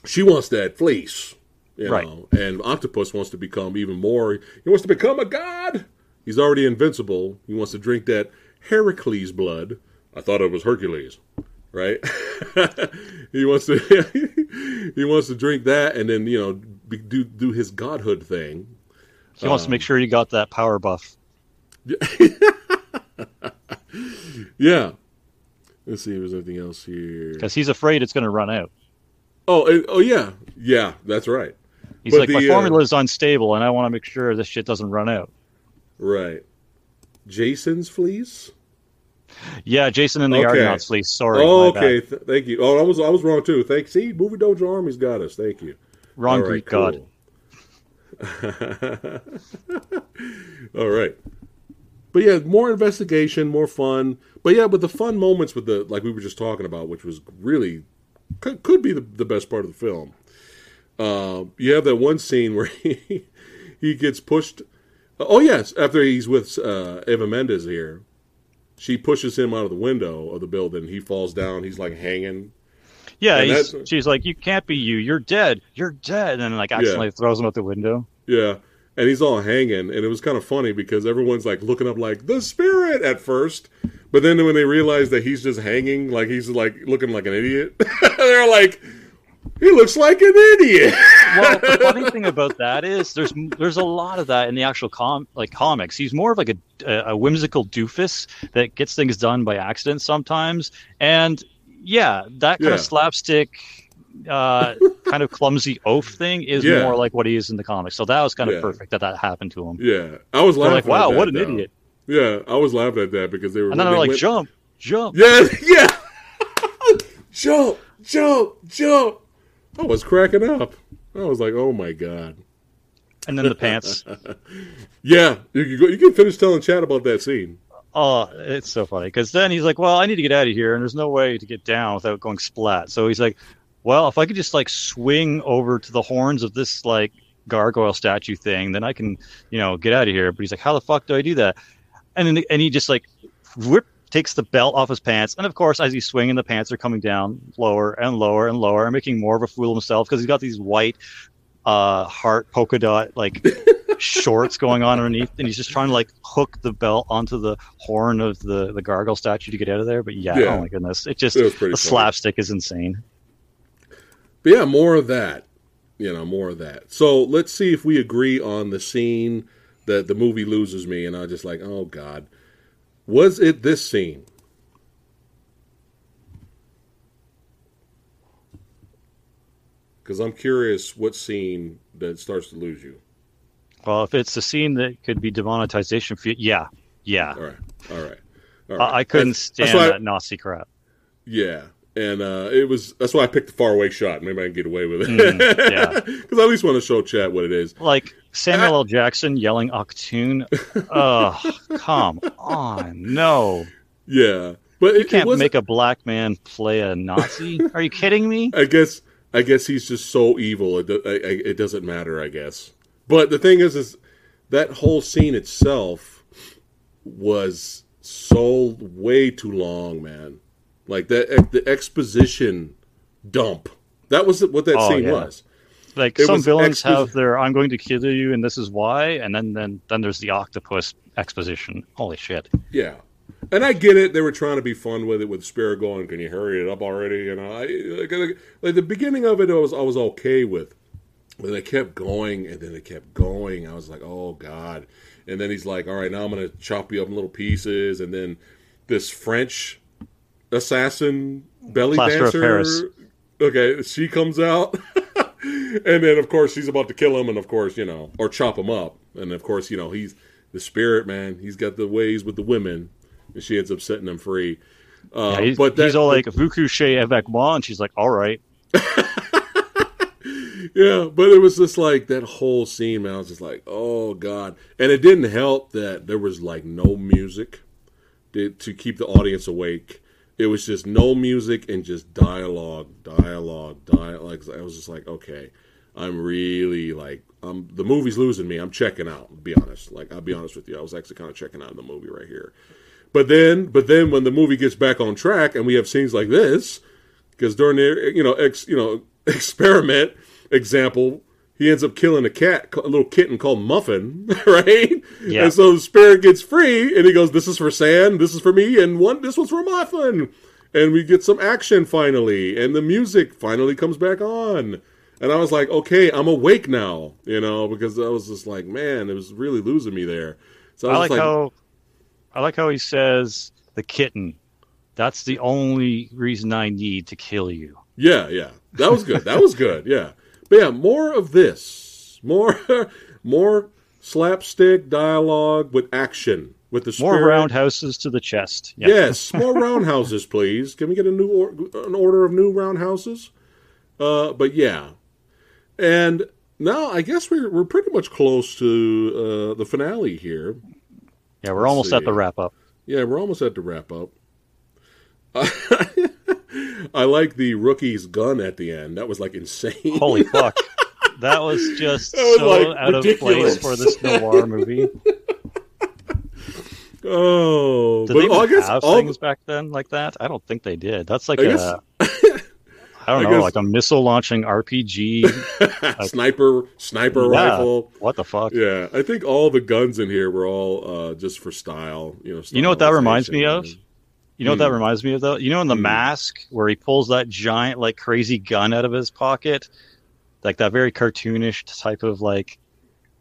she wants that fleece, you Right. know. And Octopus wants to become even more. He wants to become a god. He's already invincible. He wants to drink that Heracles blood. I thought it was Hercules, right? [LAUGHS] he wants to. [LAUGHS] he wants to drink that, and then you know be, do do his godhood thing. he wants to make um, sure you got that power buff. [LAUGHS] Yeah. Let's see if there's anything else here. because he's afraid it's going to run out. Oh, and- oh yeah, yeah, that's right, He's But like, my the, uh, formula is unstable, and I want to make sure this shit doesn't run out. right. Jason's fleece. Yeah, Jason and the Okay. Argonauts fleece. Sorry, oh, okay, th- thank you. Oh, I was I was wrong too. Thank. See, Movie Dojo Army's got us. Thank you. Wrong All Greek right, god. [LAUGHS] All right. But yeah, more investigation, more fun. But yeah, but the fun moments with the like we were just talking about, which was really could, could be the, the best part of the film. Uh, you have that one scene where [LAUGHS] he he gets pushed. Oh yes, after he's with uh, Eva Mendes here, she pushes him out of the window of the building. He falls down. He's like hanging. Yeah, she's like, you can't be you. You're dead. You're dead. And like accidentally throws him out the window. Yeah. And he's all hanging, and it was kind of funny because everyone's like looking up like the spirit at first, but then when they realize that he's just hanging, like he's like looking like an idiot, [LAUGHS] they're like, he looks like an idiot. Well, the funny [LAUGHS] thing about that is there's there's a lot of that in the actual com like comics. He's more of like a a whimsical doofus that gets things done by accident sometimes. And yeah, that kind Yeah. of slapstick uh, [LAUGHS] kind of clumsy oaf thing is Yeah. more like what he is in the comics. So that was kind of Yeah. perfect that that happened to him. yeah, I was laughing. like, wow, at that, what an though. idiot. Yeah, I was laughing at that because they were. And then they like, went- jump, jump. Yeah, [LAUGHS] yeah, jump, jump, jump. I was cracking up. I was like, oh my god. And then the [LAUGHS] pants. Yeah, you can go, you can finish telling Chad about that scene. Oh, it's so funny because then he's like, "Well, I need to get out of here, and there's no way to get down without going splat." So he's like, "Well, if I could just like swing over to the horns of this like gargoyle statue thing, then I can, you know, get out of here." But he's like, "How the fuck do I do that?" And then and he just like whip takes the belt off his pants, and of course, as he's swinging, the pants are coming down lower and lower and lower, and making more of a fool of himself because he's got these white uh heart polka dot like [LAUGHS] shorts going on underneath and he's just trying to like hook the belt onto the horn of the the gargoyle statue to get out of there but yeah, Yeah. oh my goodness it just It the funny. slapstick is insane But yeah, more of that. You know, more of that. So let's see if we agree on the scene that the movie loses me, and I'm just like, oh god, was it this scene? Because I'm curious what scene that starts to lose you. well if it's a scene that could be demonetization for yeah yeah All right, all right, all I. I couldn't stand I- that nazi crap Yeah, and uh, it was that's why I picked the far away shot. Maybe I can get away with it. Mm, yeah. [LAUGHS] because I at least want to show Chat what it is. like samuel l jackson yelling octoon oh [LAUGHS] come on no Yeah, but you it, can't it make a black man play a nazi are you kidding me [LAUGHS] I guess I guess he's just so evil. It I, I, it doesn't matter. I guess. But the thing is, is that whole scene itself was so way too long, man. Like that eh, the exposition dump. That was what that Oh, scene yeah. was. Like It some was villains expo- have their "I'm going to kill you" and this is why, and then then then there's the octopus exposition. Holy shit! Yeah, And I get it; they were trying to be fun with it, with Spirit going, "Can you hurry it up already?" You know, I, like, like the beginning of it, I was I was okay with, but they kept going, and then it kept going. I was like, "Oh God!" And then he's like, "All right, now I'm going to chop you up in little pieces," and then this French assassin belly Plaster dancer. Okay, she comes out, [LAUGHS] and then of course she's about to kill him, and of course you know, or chop him up, and of course you know he's the spirit man. He's got the ways with the women, and she ends up setting them free. Uh, Yeah, he's, but that, he's all like, "Vous couchez avec moi," and she's like, "All right." [LAUGHS] yeah, but it was just like that whole scene, man. I was just like, oh god, and it didn't help that there was like no music to, to keep the audience awake. It was just no music and just dialogue, dialogue, dialogue. I was just like, okay, I'm really like, um, the movie's losing me. I'm checking out. Be honest, like I'll be honest with you, I was actually kind of checking out of the movie right here. But then, but then when the movie gets back on track and we have scenes like this, because during the you know ex you know [LAUGHS] experiment example, he ends up killing a cat, a little kitten called Muffin, [LAUGHS] right? Yeah. And so the spirit gets free, and he goes, "This is for Sand, this is for me, and one, this one's for Muffin." And we get some action finally, and the music finally comes back on. And I was like, "Okay, I'm awake now," you know, because I was just like, "Man, it was really losing me there." So I I was like like, how I like how he says the kitten. That's the only reason I need to kill you. Yeah, yeah. That was good. That was good. Yeah. But yeah, more of this. More [LAUGHS] more slapstick dialogue with action with the More spirit. roundhouses to the chest. Yeah. Yes, [LAUGHS] more roundhouses, please. Can we get a new or, an order of new roundhouses? Uh, but yeah, and now I guess we're we're pretty much close to uh, the finale here. Yeah, we're almost see. at the wrap up. Yeah, we're almost at the wrap up. [LAUGHS] [LAUGHS] I like the rookie's gun at the end. That was like insane. Holy [LAUGHS] fuck. That was just That was, so like, out ridiculous. of place for this noir movie. [LAUGHS] Oh, Did but they even I guess have all things back then like that? I don't think they did. That's like I a guess- I don't I know, guess- like a missile launching RPG. sniper sniper Yeah. rifle. What the fuck? Yeah, I think all the guns in here were all uh, just for style. You know, You know what that reminds me of? You know what that Hmm. reminds me of though? You know in the Hmm. mask where he pulls that giant like crazy gun out of his pocket? Like that very cartoonish type of like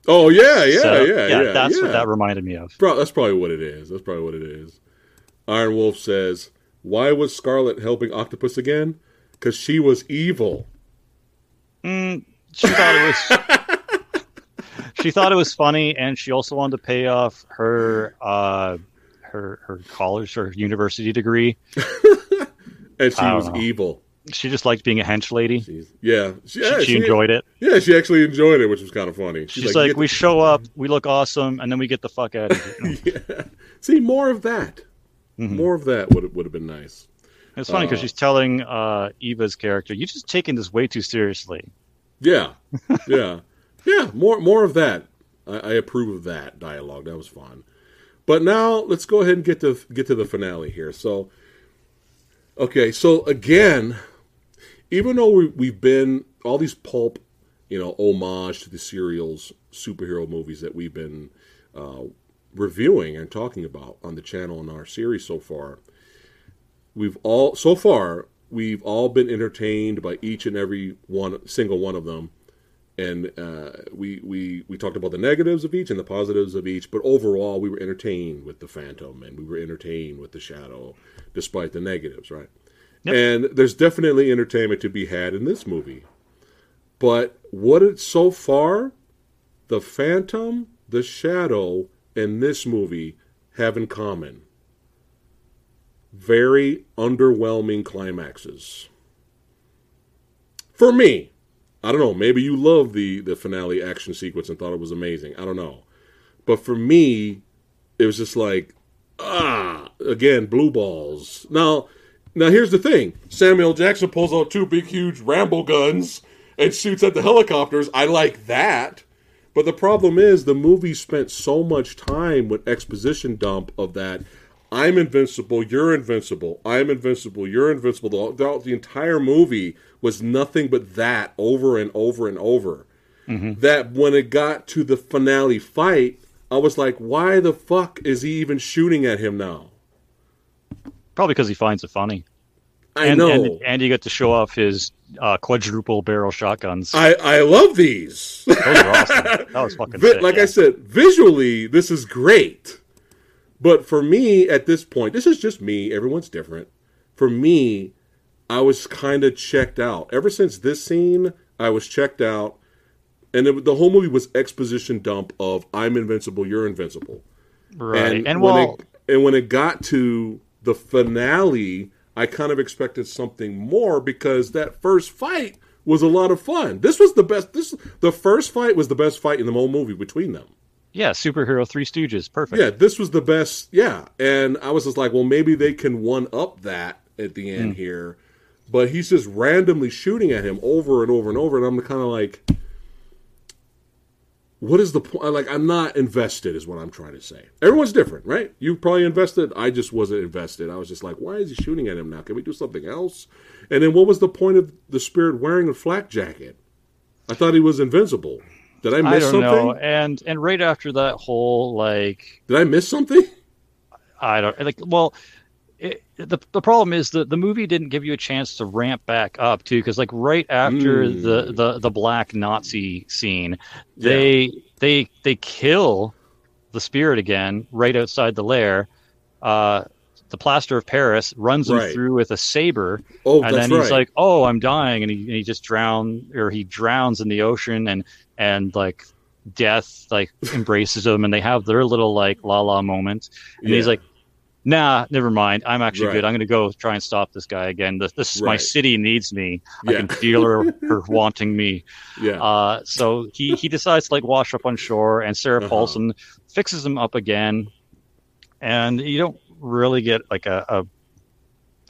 Oh yeah, yeah, setup? yeah, yeah. That's yeah. what that reminded me of. Bro, that's probably what it is. That's probably what it is. Iron Wolf says, "Why was Scarlet helping Octopus again? Because she was evil." Mm, she thought it was [LAUGHS] she thought it was funny and she also wanted to pay off her uh her her college or university degree. [LAUGHS] And she was know. evil. She just liked being a hench lady. She's, yeah, she, She, yeah, she enjoyed it. Yeah, she actually enjoyed it, which was kind of funny. She's, like, "Get we show up, we look awesome, and then we get the fuck out of here. [LAUGHS] yeah. See more of that. Mhm. More of that would would have been nice. It's funny because Uh, she's telling uh, Eva's character, "You're just taking this way too seriously." Yeah, [LAUGHS] yeah, yeah. More more of that. I, I approve of that dialogue. That was fun. But now let's go ahead and get to get to the finale here. So, okay, so again, even though we, we've been all these pulp, you know, homage to the serials, superhero movies that we've been uh, reviewing and talking about on the channel in our series so far, we've all so far we've all been entertained by each and every one single one of them and uh, we, we we talked about the negatives of each and the positives of each but overall we were entertained with the phantom and we were entertained with the shadow despite the negatives right Yep. and there's definitely entertainment to be had in this movie but what it so far the phantom the shadow and this movie have in common very underwhelming climaxes. For me, I don't know. Maybe you love the the finale action sequence and thought it was amazing. I don't know, but for me, it was just like ah, again, blue balls. Now, now here's the thing: Samuel Jackson pulls out two big, huge Rambo guns and shoots at the helicopters. I like that. But the problem is, the movie spent so much time with exposition dump of that. I'm invincible. You're invincible. I'm invincible. You're invincible. The, the entire movie was nothing but that over and over and over. That when it got to the finale fight, I was like, why the fuck is he even shooting at him now? Probably because he finds it funny. I and, know. And, and you get to show off his uh, quadruple barrel shotguns. I, I love these. Those are awesome. [LAUGHS] That was fucking Vi- sick, like yeah. I said, visually, this is great. But for me, at this point, this is just me. Everyone's different. For me, I was kind of checked out. Ever since this scene, I was checked out. And it, the whole movie was exposition dump of I'm invincible, you're invincible. Right. And, when well, it, and when it got to the finale, I kind of expected something more because that first fight was a lot of fun. This was the best. This the first fight was the best fight in the whole movie between them. yeah, superhero Three Stooges. Perfect. Yeah, this was the best. Yeah, and I was just like, well, maybe they can one up that at the end hmm. here, but he's just randomly shooting at him over and over and over, and I'm kind of like, what is the point? Like, I'm not invested, is what I'm trying to say. Everyone's different, right? You probably invested. I just wasn't invested. I was just like, why is he shooting at him now? Can we do something else? And then what was the point of the spirit wearing a flak jacket? I thought he was invincible. Did I I miss don't something? know. And and right after that whole like Did I miss something? I don't like. Well, it, the the problem is that the movie didn't give you a chance to ramp back up too, because like right after Mm. the, the the black Nazi scene, they they they kill the spirit again right outside the lair. Uh, the plaster of Paris runs him Right. through with a saber, Oh, and then right. he's like, "Oh, I'm dying," and he, and he just drown or he drowns in the ocean, and and like death like embraces him, and they have their little like la la moment, and he's like, "Nah, never mind. I'm actually Right. good. I'm going to go try and stop this guy again. This, this my city needs me. I can feel her, [LAUGHS] her wanting me." yeah. Uh, so he he decides to like wash up on shore, and Sarah Uh-huh. Paulson fixes him up again, and you don't really get like a, a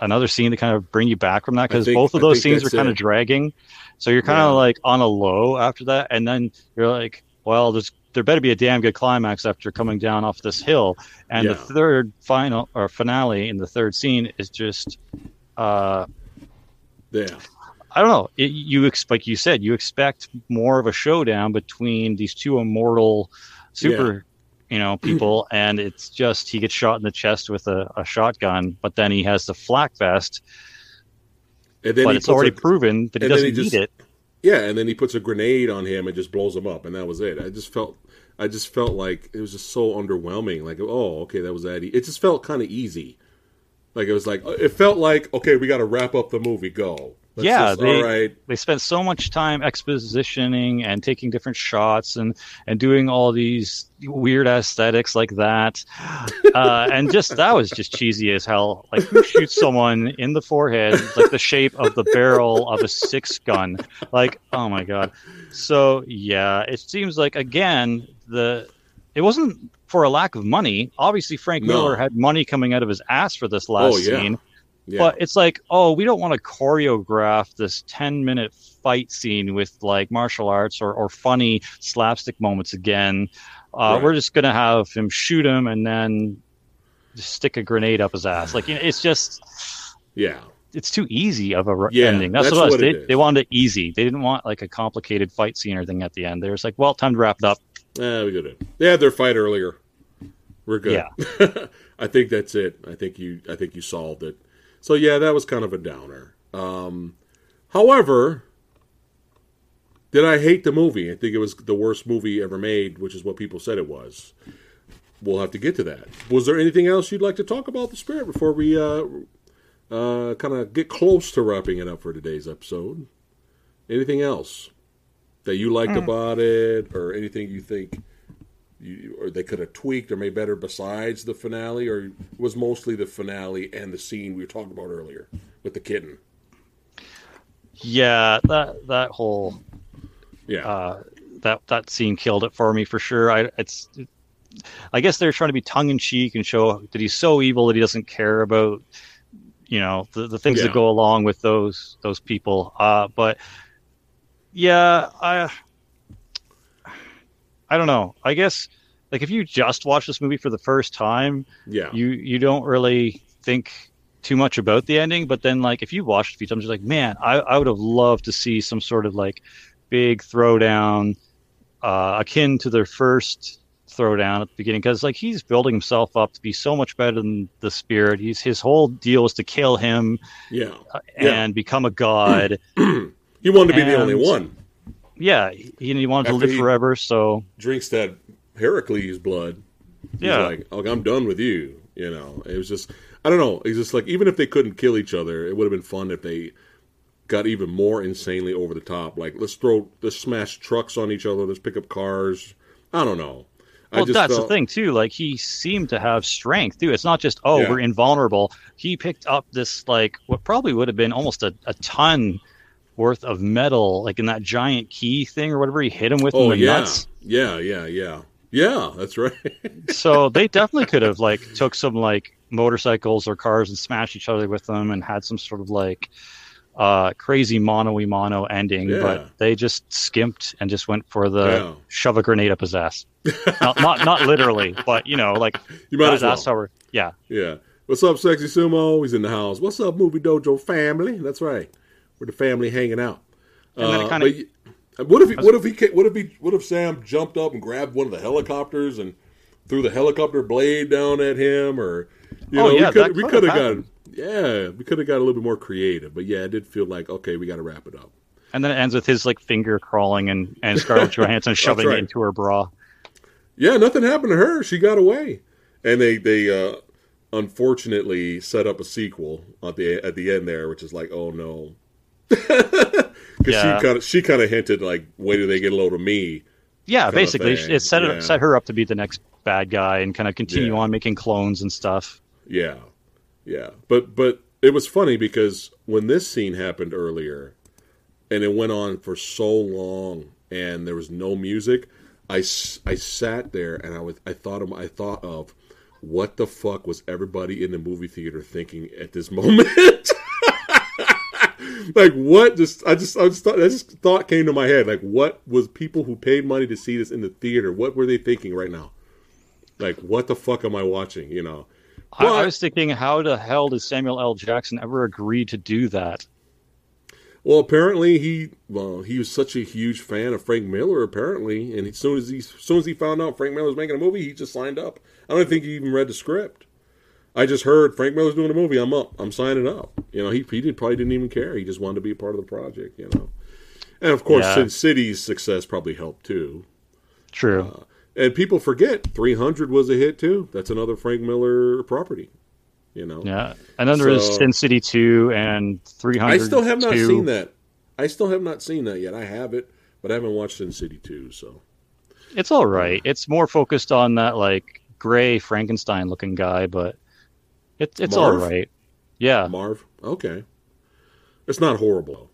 another scene to kind of bring you back from that because both of those scenes are kind it. of dragging. So you're kind Yeah. of like on a low after that, and then you're like, well, there's there better be a damn good climax after coming down off this hill. And the third final or finale in the third scene is just. Uh, yeah. I don't know. It, you ex- like you said, you expect more of a showdown between these two immortal super, you know, people, [CLEARS THROAT] and it's just he gets shot in the chest with a, a shotgun, but then he has the flak vest, And then but it's already a- proven that he doesn't he just- need it. Yeah, and then he puts a grenade on him and just blows him up, and that was it. I just felt, I just felt like it was just so underwhelming. Like, oh, okay, that was that. It just felt kind of easy. Like it was like uh, it felt like okay, we got to wrap up the movie. Go. Yeah, just- they- right. They spent so much time expositioning and taking different shots and and doing all these weird aesthetics like that, [LAUGHS] uh, and just that was just cheesy as hell. Like who shoots someone in the forehead like the shape of the barrel of a six gun? Like oh my god. So yeah, it seems like again the it wasn't for a lack of money. Obviously, Frank No. Miller had money coming out of his ass for this last Oh, yeah. scene. Yeah. But it's like, oh, we don't want to choreograph this 10 minute fight scene with like martial arts or, or funny slapstick moments again. Uh, Right. We're just going to have him shoot him and then just stick a grenade up his ass. Like, you know, it's just, yeah. it's too easy of a Yeah, ending. That's, that's what it was. what They, is. they wanted it easy. They didn't want like a complicated fight scene or anything at the end. They were just like, well, time to wrap it up. Eh, we got it. They had their fight earlier. We're good. Yeah. [LAUGHS] I think that's it. I think you. I think you solved it. So yeah, that was kind of a downer. Um, however, did I hate the movie? I think it was the worst movie ever made, which is what people said it was. We'll have to get to that. Was there anything else you'd like to talk about the spirit before we uh, uh, kind of get close to wrapping it up for today's episode? Anything else that you liked about it, or anything you think you, or they could have tweaked or made better besides the finale, or was mostly the finale and the scene we were talking about earlier with the kitten? Yeah, that, that whole Yeah, uh, that that scene killed it for me for sure. I it's I guess they're trying to be tongue in cheek and show that he's so evil that he doesn't care about you know the, the things Yeah. that go along with those those people. Uh, but yeah, I I don't know. I guess like if you just watch this movie for the first time, yeah, you you don't really think too much about the ending but then like if you watched it a few times you're like man i, I would have loved to see some sort of like big throwdown uh, akin to their first throwdown at the beginning because like he's building himself up to be so much better than the spirit. He's his whole deal is to kill him Yeah. uh, Yeah. and become a god. [CLEARS THROAT] He wanted to be the only one. Yeah, he, he wanted to live forever. So Drinks that Heracles blood. He's Yeah. like, I'm done with you. You know, it was just, I don't know. It's just like, even if they couldn't kill each other, it would have been fun if they got even more insanely over the top. Like, let's throw, let's smash trucks on each other, let's pick up cars. I don't know. I well, that's felt- the thing too. Like he seemed to have strength too. It's not just oh Yeah. we're invulnerable. He picked up this like what probably would have been almost a, a ton worth of metal, like in that giant key thing or whatever he hit him with in Oh, the yeah. nuts. Yeah, yeah, yeah. Yeah, that's right. [LAUGHS] so they definitely could have like took some like motorcycles or cars and smashed each other with them and had some sort of like uh crazy mono y mono ending Yeah. but they just skimped and just went for the Yeah. shove a grenade up his ass not, not not literally but you know like [LAUGHS] you might that- as well. that's how we're yeah Yeah. What's up, sexy sumo? He's in the house. What's up, movie dojo family? That's right. We're the family hanging out. And then it Uh, kinda- but what if he, what if he what if he what if Sam jumped up and grabbed one of the helicopters and threw the helicopter blade down at him or you Oh, know yeah, we could that we could could have got yeah we could have got a little bit more creative but yeah it did feel like okay we got to wrap it up. And then it ends with his like finger crawling and and scarlett [LAUGHS] johansson shoving right. it into her bra. Yeah nothing happened to her. She got away. And they they uh unfortunately set up a sequel at the at the end there which is like oh no [LAUGHS] Yeah. she kind of she kind of hinted like wait till they get a load of me yeah basically it set yeah. it set her up to be the next bad guy and kind of continue Yeah. on making clones and stuff Yeah, yeah, but but it was funny because when this scene happened earlier, and it went on for so long, and there was no music, I, I sat there and I was I thought of I thought of what the fuck was everybody in the movie theater thinking at this [LAUGHS] moment. Like what just I just I just thought that just thought came to my head. Like what was people who paid money to see this in the theater what were they thinking right now? Like what the fuck am I watching you know? I, I was thinking how the hell did samuel l. Jackson ever agree to do that? Well, apparently he well he was such a huge fan of Frank Miller apparently, and as soon as he as soon as he found out Frank Miller was making a movie, he just signed up. I don't think he even read the script. I just heard Frank Miller's doing a movie. I'm up. I'm signing up. You know, he he did probably didn't even care. He just wanted to be a part of the project. You know, and of course, Yeah. Sin City's success probably helped too. true uh, And people forget 300 was a hit too. That's another Frank Miller property. You know, Yeah, and then there is So- Sin City two and 300. I still have not seen that. I still have not seen that yet. I have it, but I haven't watched Sin City 2, so. It's all right. It's more focused on that like gray Frankenstein looking guy, but it's it's all Marv? right. Yeah, Marv? Okay. It's not horrible.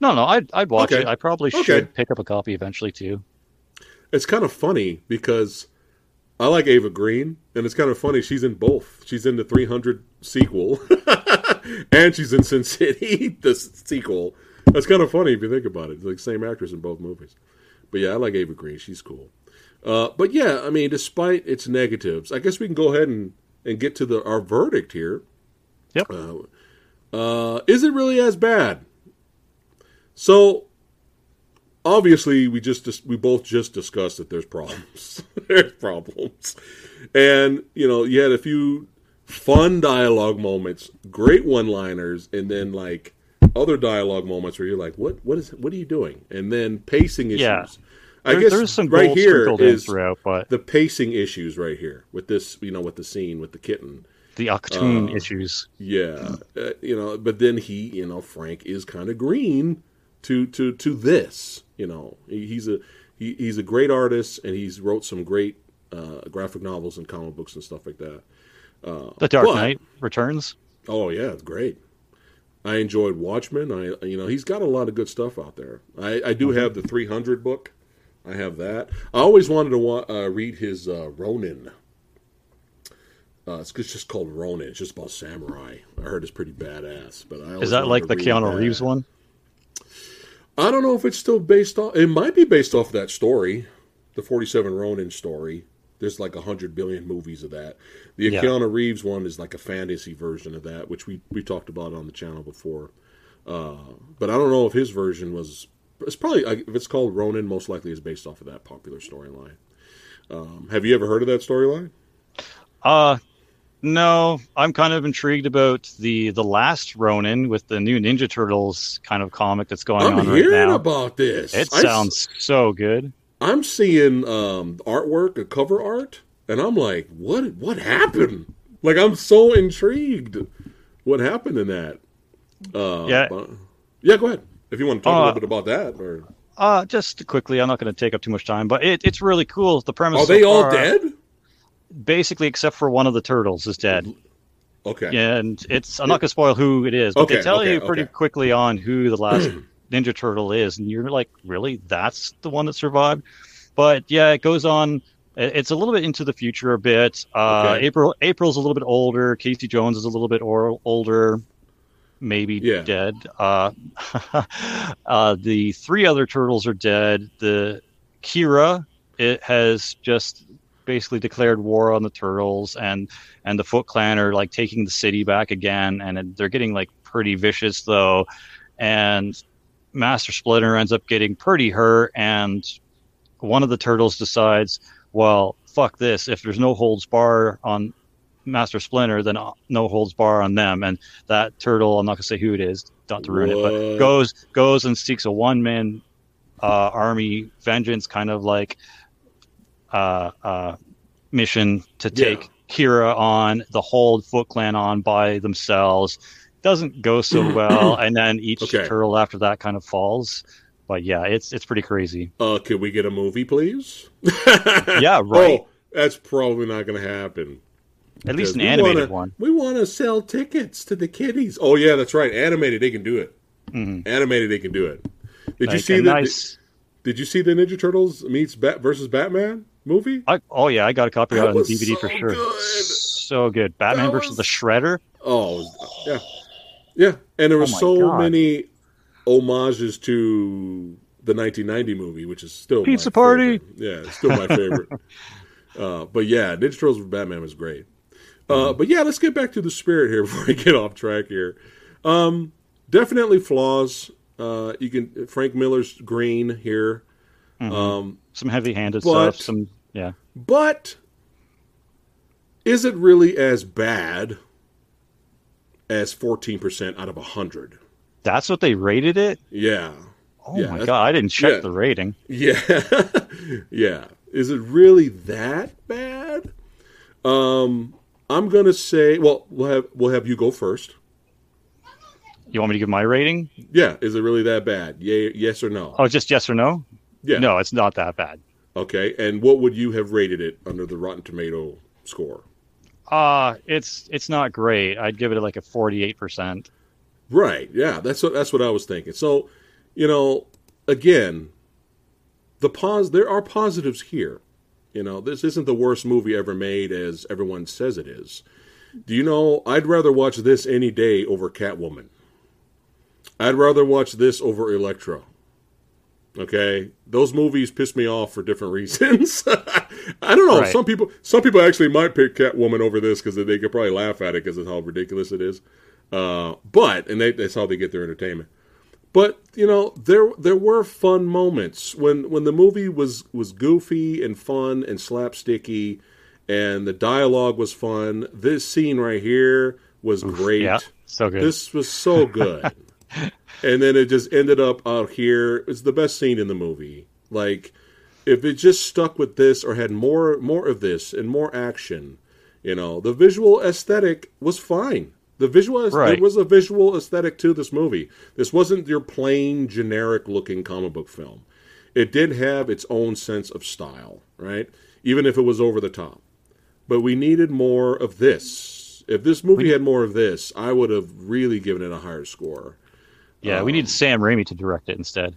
no, no, I'd I'd watch Okay. it. I probably Okay. should pick up a copy eventually too. It's kind of funny because I like Eva Green, and it's kind of funny. She's in both. She's in the 300 sequel, [LAUGHS] and she's in Sin City, [LAUGHS] the sequel. That's kind of funny if you think about it. It's like same actress in both movies. But yeah, I like Eva Green. She's cool. Uh, but yeah, I mean, despite its negatives, I guess we can go ahead and, and get to the our verdict here. Yep. Uh, uh, is it really as bad? So obviously, we just dis- we both just discussed that there's problems. [LAUGHS] there's problems, and you know, you had a few fun dialogue moments, great one-liners, and then like other dialogue moments where you're like, "What? What is? What are you doing?" And then pacing issues. Yeah. I There- guess there's some right here is throughout, but the pacing issues right here with this, you know, with the scene with the kitten. the Octoon Uh, issues. Yeah, uh, you know, but then he, you know, Frank is kind of green to to to this. You know, he, he's a he, he's a great artist, and he's wrote some great uh, graphic novels and comic books and stuff like that. The Dark but- Knight returns. Oh yeah, it's great. I enjoyed Watchmen. I you know he's got a lot of good stuff out there. I, I do have the 300 book. I have that. I always wanted to wa- uh, read his uh, Ronin. Uh, it's it's just called Ronin. It's just about samurai. I heard it's pretty badass. But I Is that like the Keanu that. Reeves one? I don't know if it's still based off. It might be based off that story, the 47 Ronin story. There's like a hundred billion movies of that. The Yeah. Keanu Reeves one is like a fantasy version of that, which we we talked about on the channel before. Uh, but I don't know if his version was. It's probably if it's called Ronin. Most likely is based off of that popular storyline. Um, have you ever heard of that storyline? Uh no, I'm kind of intrigued about the the last Ronin with the new Ninja Turtles kind of comic that's going I'm on right hearing now. about this. it I- sounds so good. I'm seeing um, artwork, a cover art, and I'm like, what? What happened? Like, I'm so intrigued. What happened in that? Uh, Yeah. but- yeah. Go ahead if you want to talk a Uh, little bit about that. Or Uh just quickly, I'm not going to take up too much time, but it, it's really cool. The premise are so they all far- dead? Basically, except for one of the turtles is dead. Okay. Yeah, and it's I'm not going to spoil who it is, but Okay, they tell okay, you pretty okay. quickly on who the last [CLEARS THROAT] Ninja Turtle is, and you're like, really, that's the one that survived. But yeah, it goes on. It's a little bit into the future a bit. Uh. April April's a little bit older. Casey Jones is a little bit or, older, maybe Yeah. dead. Uh, [LAUGHS] uh, the three other turtles are dead. The Kira it has just basically declared war on the turtles and and the Foot Clan are like taking the city back again, and they're getting like pretty vicious though. And Master Splinter ends up getting pretty hurt, and one of the turtles decides, well, fuck this. If there's no holds bar on Master Splinter, then no holds bar on them. And that turtle, I'm not gonna say who it is, not to ruin it, but goes goes and seeks a one man uh, army vengeance kind of like uh, uh, mission to take Kira on, the whole Foot Clan on by themselves. Doesn't go so [CLEARS THROAT] well, and then each Okay. turtle after that kind of falls. But yeah, it's it's pretty crazy. Uh, can we get a movie, please? [LAUGHS] Yeah, right. Oh, that's probably not going to happen. At least an animated wanna- one. We want to sell tickets to the kiddies. Oh yeah, that's right. Animated, they can do it. Mhm. Animated, they can do it. Did you see the? nice? Did you see the Ninja Turtles meets Bat versus Batman movie? I, oh yeah, I got a copy That of it on was DVD for sure. good. So good. Batman That versus the Shredder. Oh yeah, yeah. And there were Oh so God. many homages to the 1990 movie, which is still Pizza party. favorite. Yeah, it's still my [LAUGHS] favorite. uh, but yeah, Ninja Turtles with Batman was great. Mm-hmm. Uh, but yeah, let's get back to the spirit here [LAUGHS] before we get off track here. Um, definitely flaws. Uh, you can Frank Miller's green here, um, Some heavy-handed But- stuff. Some yeah. but is it really as bad as 14% out of 100? That's what they rated it. Yeah. Oh Yeah, my god, I didn't check yeah. the rating. Yeah. [LAUGHS] yeah. Is it really that bad? Um I'm going to say well, we'll have we'll have you go first. You want me to give my rating? Yeah, is it really that bad? Yeah, yes or no? Oh, just yes or no? yeah. No, it's not that bad. Okay. And what would you have rated it under the Rotten Tomato score? Uh it's it's not great. I'd give it like a forty-eight percent. Right. Yeah, that's what that's what I was thinking. So, you know, again, the pos there are positives here. You know, this isn't the worst movie ever made as everyone says it is. Do you know, I'd rather watch this any day over Catwoman. I'd rather watch this over Elektra. Okay? Those movies piss me off for different [LAUGHS] reasons. [LAUGHS] I don't know. Right. Some people some people actually might pick Catwoman over this because they could probably laugh at it because of how ridiculous it is. Uh, but and they, that's how they get their entertainment. But you know, there there were fun moments when when the movie was was goofy and fun and slapsticky, and the dialogue was fun. This scene right here was great. Yeah, so good. This was so good. [LAUGHS] and then it just ended up out here. It's the best scene in the movie. Like if it just stuck with this or had more more of this and more action, you know, the visual aesthetic was fine. The visual Right. there was a visual aesthetic to this movie. This wasn't your plain generic looking comic book film. It did have its own sense of style, right? Even if it was over the top. But we needed more of this. If this movie had more of this, I would have really given it a higher score. yeah, we um, need Sam Raimi to direct it instead.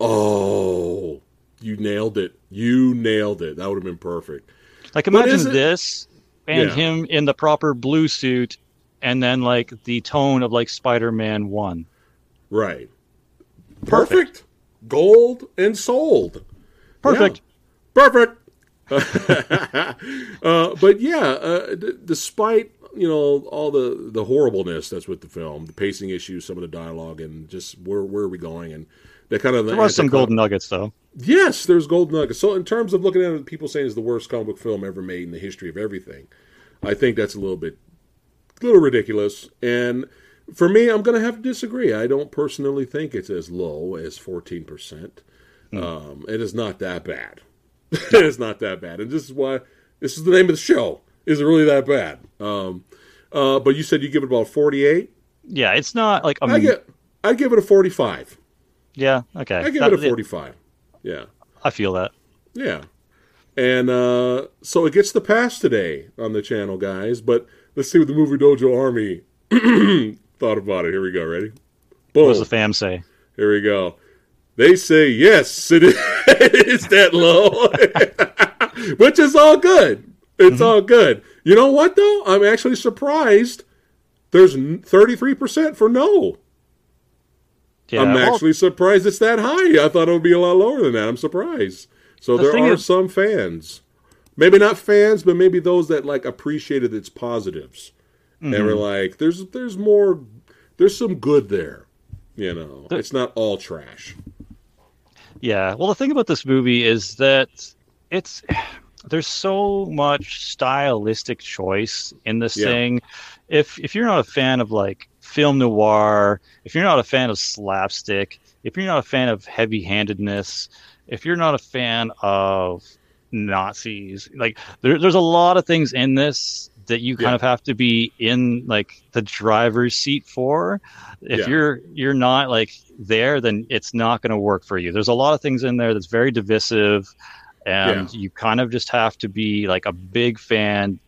Oh, you nailed it. You nailed it. That would have been perfect. Like imagine this and Yeah. him in the proper blue suit and then like the tone of like Spider-Man 1. Right. Perfect. Perfect. Gold and sold. Perfect. Yeah. Perfect. [LAUGHS] uh, but yeah, uh, d- despite you know all the the horribleness that's with the film, the pacing issues, some of the dialogue, and just where where are we going, and that kind of There was some golden nuggets though. Yes, there's gold nuggets. So in terms of looking at it, people saying it's the worst comic book film ever made in the history of everything, I think that's a little bit, little ridiculous. And for me, I'm going to have to disagree. I don't personally think it's as low as 14 percent. Um, it is not that bad. [LAUGHS] it is not that bad, and this is why this is the name of the show. Is it really that bad? Um, uh, but you said you give it about 48. Yeah, it's not like um, I get. I'd give it a 45. yeah, okay. I give That- it a 45. Yeah. I feel that. Yeah. And uh, so it gets the pass today on the channel, guys. But let's see what the Movie Dojo Army [CLEARS THROAT] thought about it. Here we go. Ready? What does the fam say? Here we go. They say yes, it is, it [LAUGHS] is that low, [LAUGHS] which is all good. It's mm-hmm. all good. You know what though? I'm actually surprised. There's 33 percent for no. Yeah, I'm well, actually surprised it's that high. I thought it would be a lot lower than that. I'm surprised. So The there are is- some fans, maybe not fans, but maybe those that like appreciated its positives, and Mm-hmm. were like, "There's there's more, there's some good there." You know, it's not all trash. Yeah. Well, the thing about this movie is that it's there's so much stylistic choice in this Yeah. thing. If if you're not a fan of like film noir, if you're not a fan of slapstick, if you're not a fan of heavy-handedness, if you're not a fan of Nazis, like there, there's a lot of things in this that you kind Yeah. of have to be in like the driver's seat for. If Yeah. you're you're not like there, then it's not going to work for you. There's a lot of things in there that's very divisive, and you kind of just have to be like a big fan,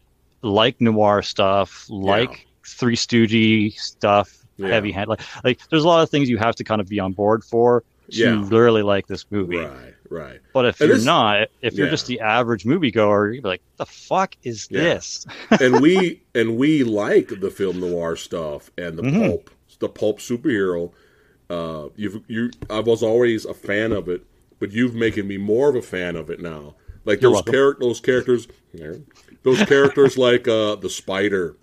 like noir stuff, like Three Stoogie stuff, Yeah. heavy hand. Like, like there's a lot of things you have to kind of be on board for to Yeah. really like this movie. Right, right. But if And you're this- not, if you're Yeah. just the average moviegoer, you'd be like, "The fuck is Yeah. this?" and we [LAUGHS] and we like the film noir stuff and the Mhm. pulp, the pulp superhero. Uh, you've you, I was always a fan of it, but you've making me more of a fan of it now. Like You're those character, those characters, those characters [LAUGHS] like uh, the spider.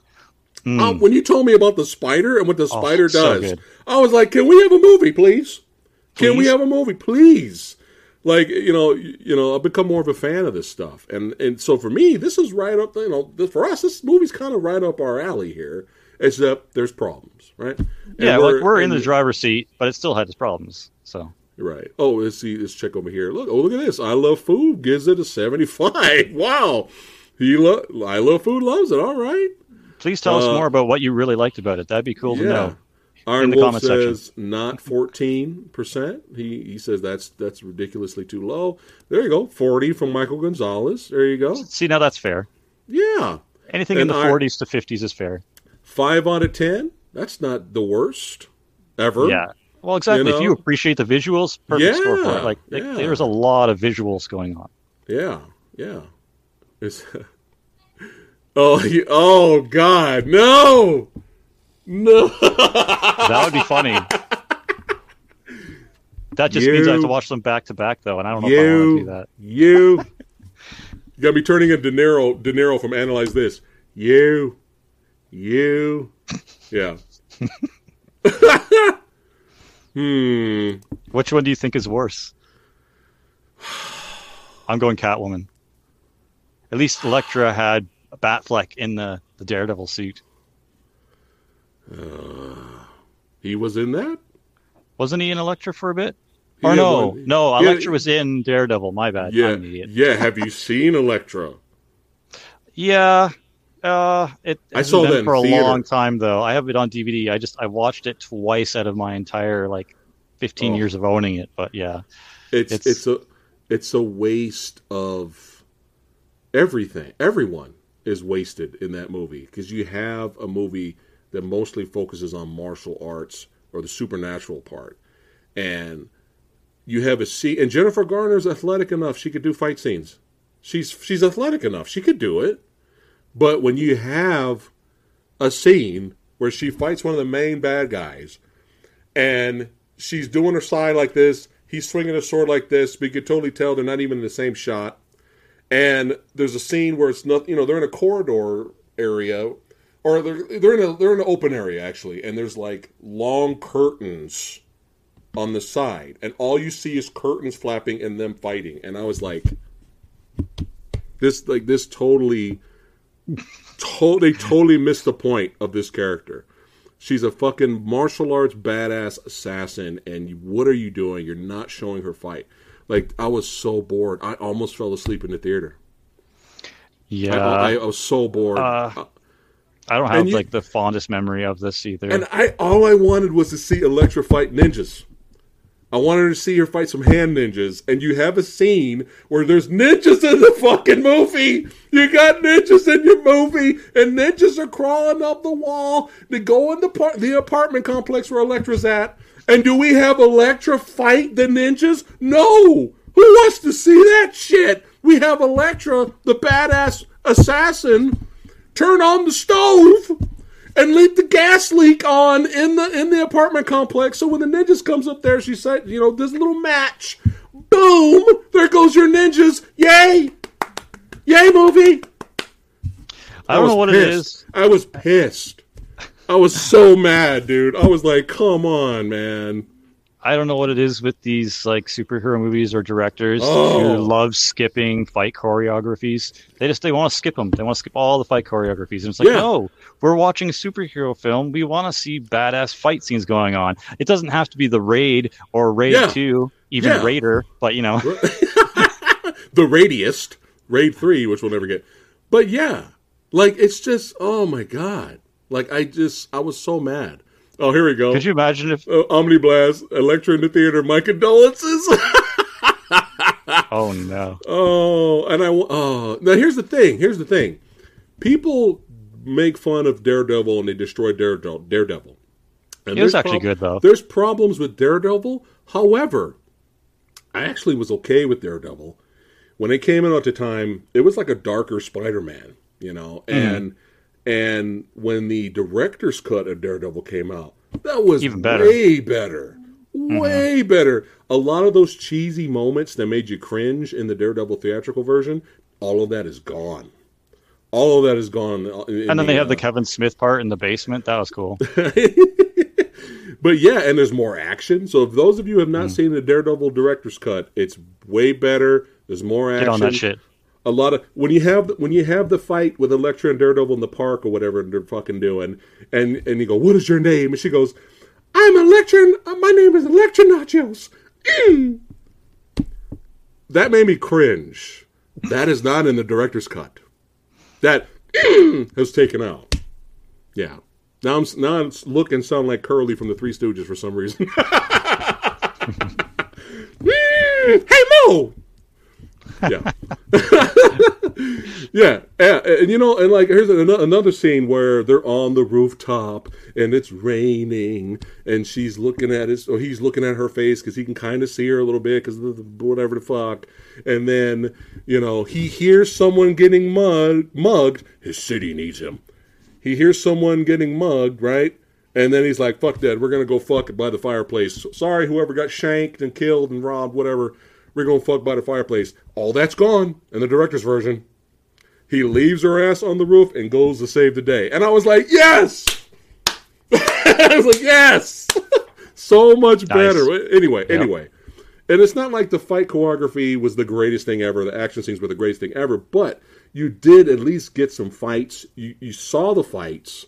Mm. Uh, when you told me about the spider and what the spider Oh, does, good. I was like, "Can we have a movie, please? Can we have a movie, please?" Like you know, you, know, I've become more of a fan of this stuff, and and so for me, this is right up. You know, this, for us, this movie's kind of right up our alley here. Except there's problems, right? And yeah, like we're in the driver's seat, but it still had its problems. So Right. Oh, let's see this chick over here. Look, oh, look at this. I love food gives it a 75. [LAUGHS] Wow. He lo- I love food loves it. All right. please tell us Uh, more about what you really liked about it. That'd be cool to know. Iron the Wolf comment section. says not 14%. He he says that's that's ridiculously too low. There you go. 40 from Michael Gonzalez. There you go. See, now that's fair. Yeah. Anything in the 40s to 50s is fair. 5 out of 10. That's not the worst ever. Yeah. Well, exactly. You If you appreciate the visuals, perfect score for it. Like, like, yeah. there's a lot of visuals going on. Yeah, yeah. It's [LAUGHS] oh, he, oh God, no, no. [LAUGHS] That would be funny. That just means I have to watch them back to back, though, and I don't know if I want to do that. you. [LAUGHS] You gotta be turning into De Niro, De Niro from Analyze This. You, you, yeah. [LAUGHS] hmm. Which one do you think is worse? I'm going Catwoman. At least Elektra had a Batfleck in the, the Daredevil suit. He was in that. Wasn't he in Elektra for a bit? Or Yeah, no, well, no, yeah, Elektra was in Daredevil. My bad. Yeah, I'm an idiot. yeah. Have you seen Elektra? Yeah. Uh, it I saw that for a theater. long time though. I have it on DVD. I just I watched it twice out of my entire like 15 Oh. years of owning it. But yeah, It's, It's- it's a it's a waste of everything. Everyone is wasted in that movie because you have a movie that mostly focuses on martial arts or the supernatural part, and you have a scene. And Jennifer Garner's athletic enough; she could do fight scenes. She's she's athletic enough; she could do it. But when you have a scene where she fights one of the main bad guys, and she's doing her side like this. He's swinging a sword like this, but you could totally tell they're not even in the same shot. And there's a scene where it's not, you know, they're in a corridor area, or they're they're in a they're in an open area actually, and there's like long curtains on the side, and all you see is curtains flapping and them fighting. And I was like, this like this totally, to- they totally missed the point of this character. She's a fucking martial arts badass assassin, and what are you doing? You're not showing her fight. Like I was so bored, I almost fell asleep in the theater. Yeah, I, I, I was so bored. Uh, I don't have you- like the fondest memory of this either. And I all I wanted was to see Elektra fight ninjas. I wanted to see her fight some hand ninjas, and you have a scene where there's ninjas in the fucking movie. You got ninjas in your movie, and ninjas are crawling up the wall to go in the par- the apartment complex where Elektra's at. And do we have Elektra fight the ninjas? No. Who wants to see that shit? We have Elektra, the badass assassin, turn on the stove and leave the gas leak on in the in the apartment complex. So when the ninjas comes up there, she said, you know, this little match. Boom! There goes your ninjas. Yay! Yay, movie! I don't know what pissed. it is. I was pissed. I was so mad, dude. I was like, come on, man. I don't know what it is with these like superhero movies or directors Oh. who love skipping fight choreographies. They just they want to skip them. They want to skip all the fight choreographies, and it's like, Yeah. no, we're watching a superhero film. We want to see badass fight scenes going on. It doesn't have to be the Raid or Raid Yeah. Two, even Yeah. Raider, but you know, [LAUGHS] the Radiest, Raid 3, which we'll never get. But yeah, like, it's just, oh my God. Like, I just, I was so mad. Oh, here we go. could you imagine if? uh, Omniblast, Elektra in the theater, my condolences. [LAUGHS] Oh no, oh, and I, oh, now here's the thing. Here's the thing. People make fun of Daredevil and they destroy Daredevil. Daredevil. And It was there's actually good, though. There's problems with Daredevil. However, I actually was okay with Daredevil when it came out at the time. It was like a darker Spider-Man, you know, Mm-hmm. and and when the director's cut of Daredevil came out, that was Even better. Mm-hmm. way better, way better. A lot of those cheesy moments that made you cringe in the Daredevil theatrical version, all of that is gone. All of that is gone. and then they have the uh, Kevin Smith part in the basement. That was cool. [LAUGHS] But yeah, and there's more action. So if those of you have not seen the Daredevil director's cut, it's way better. There's more action. Get on that shit. A lot of when you have when you have the fight with Elektra and Daredevil in the park or whatever they're fucking doing, and and you go, "What is your name?" and she goes, "I'm Elektra. uh, My name is Elektra Natchios." Mm. That made me cringe. That is not in the director's cut. That has taken out. Yeah. Now I'm now I'm look and sound like Curly from the Three Stooges for some reason. [LAUGHS] Mm, hey Moe. Yeah. [LAUGHS] yeah, and, and, you know, and like here's an, another scene where they're on the rooftop and it's raining, and she's looking at his, or he's looking at her face because he can kind of see her a little bit because whatever the fuck, and then you know he hears someone getting mud, mugged. His city needs him. He hears someone getting mugged, right? And then he's like, "Fuck that! We're gonna go fuck it by the fireplace." Sorry, whoever got shanked and killed and robbed, whatever. We're gonna fuck by the fireplace. All that's gone in the director's version. He leaves her ass on the roof and goes to save the day. And I was like, "Yes!" [LAUGHS] I was like, "Yes!" [LAUGHS] so much better. Anyway, Yep. anyway. And it's not like the fight choreography was the greatest thing ever. The action scenes were the greatest thing ever. But you did at least get some fights. You you saw the fights.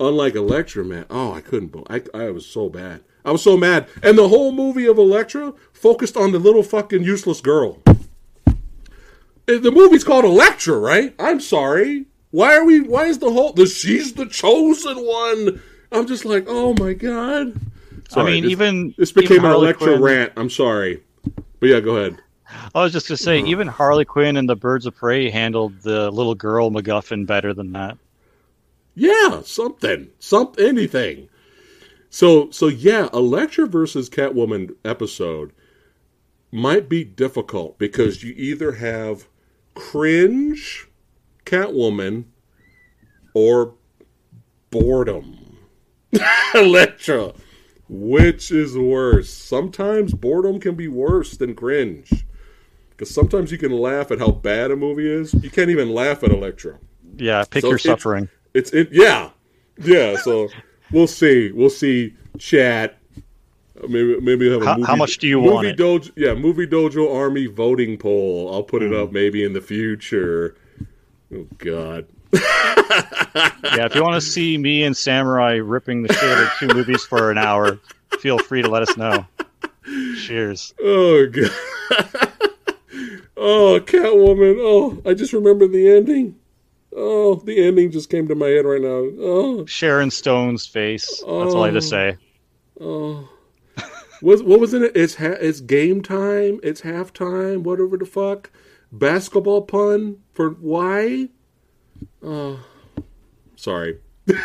Unlike Elektra, man. Oh, I couldn't. I I was so bad. I was so mad. And the whole movie of Elektra focused on the little fucking useless girl. The movie's called Elektra, right? I'm sorry. Why are we? Why is the whole? The she's the chosen one. I'm just like, oh my god. I mean, this- even this became even an Elektra Quinn- rant. I'm sorry, but yeah, go ahead. I was just gonna say, uh-huh. even Harley Quinn and the Birds of Prey handled the little girl MacGuffin better than that. Yeah, something, some anything. So so yeah, Elektra versus Catwoman episode might be difficult because you either have cringe Catwoman or boredom [LAUGHS] Elektra. Which is worse? Sometimes boredom can be worse than cringe. Because sometimes you can laugh at how bad a movie is. You can't even laugh at Elektra. Yeah, pick So your it's- suffering. It's it yeah. Yeah, so we'll see. We'll see chat. Maybe maybe have a How- movie, how much do you movie want it? Dojo, yeah, movie dojo army voting poll. I'll put Hmm. it up maybe in the future. Oh God. [LAUGHS] Yeah, if you want to see me and Samurai ripping the shit out of two movies for an hour, feel free to let us know. Cheers. Oh God. [LAUGHS] oh Catwoman. Oh, I just remember the ending. Oh, the ending just came to my head right now. Oh, Sharon Stone's face. That's all I have to oh. say. oh. [LAUGHS] What, what was in it? It's ha- it's game time. It's halftime. Whatever the fuck. Basketball pun for why? Oh, sorry. [LAUGHS] Woo!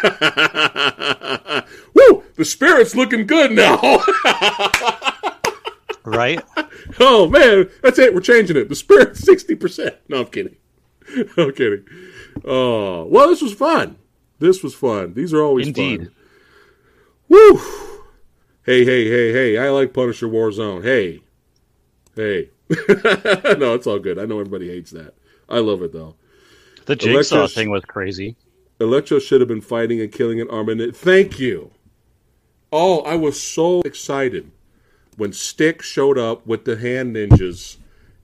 The spirit's looking good now. [LAUGHS] Right? oh man, that's it. We're changing it. The spirit's sixty percent. No, I'm kidding. I'm kidding. Oh, well, this was fun. This was fun. These are always Indeed. fun. Woo! Hey, hey, hey, hey! I like Punisher Warzone. Hey, hey. [LAUGHS] no, it's all good. I know everybody hates that. I love it though. The jigsaw Electro's- thing was crazy. Electro should have been fighting and killing an Armament. Thank you. Oh, I was so excited when Stick showed up with the hand ninjas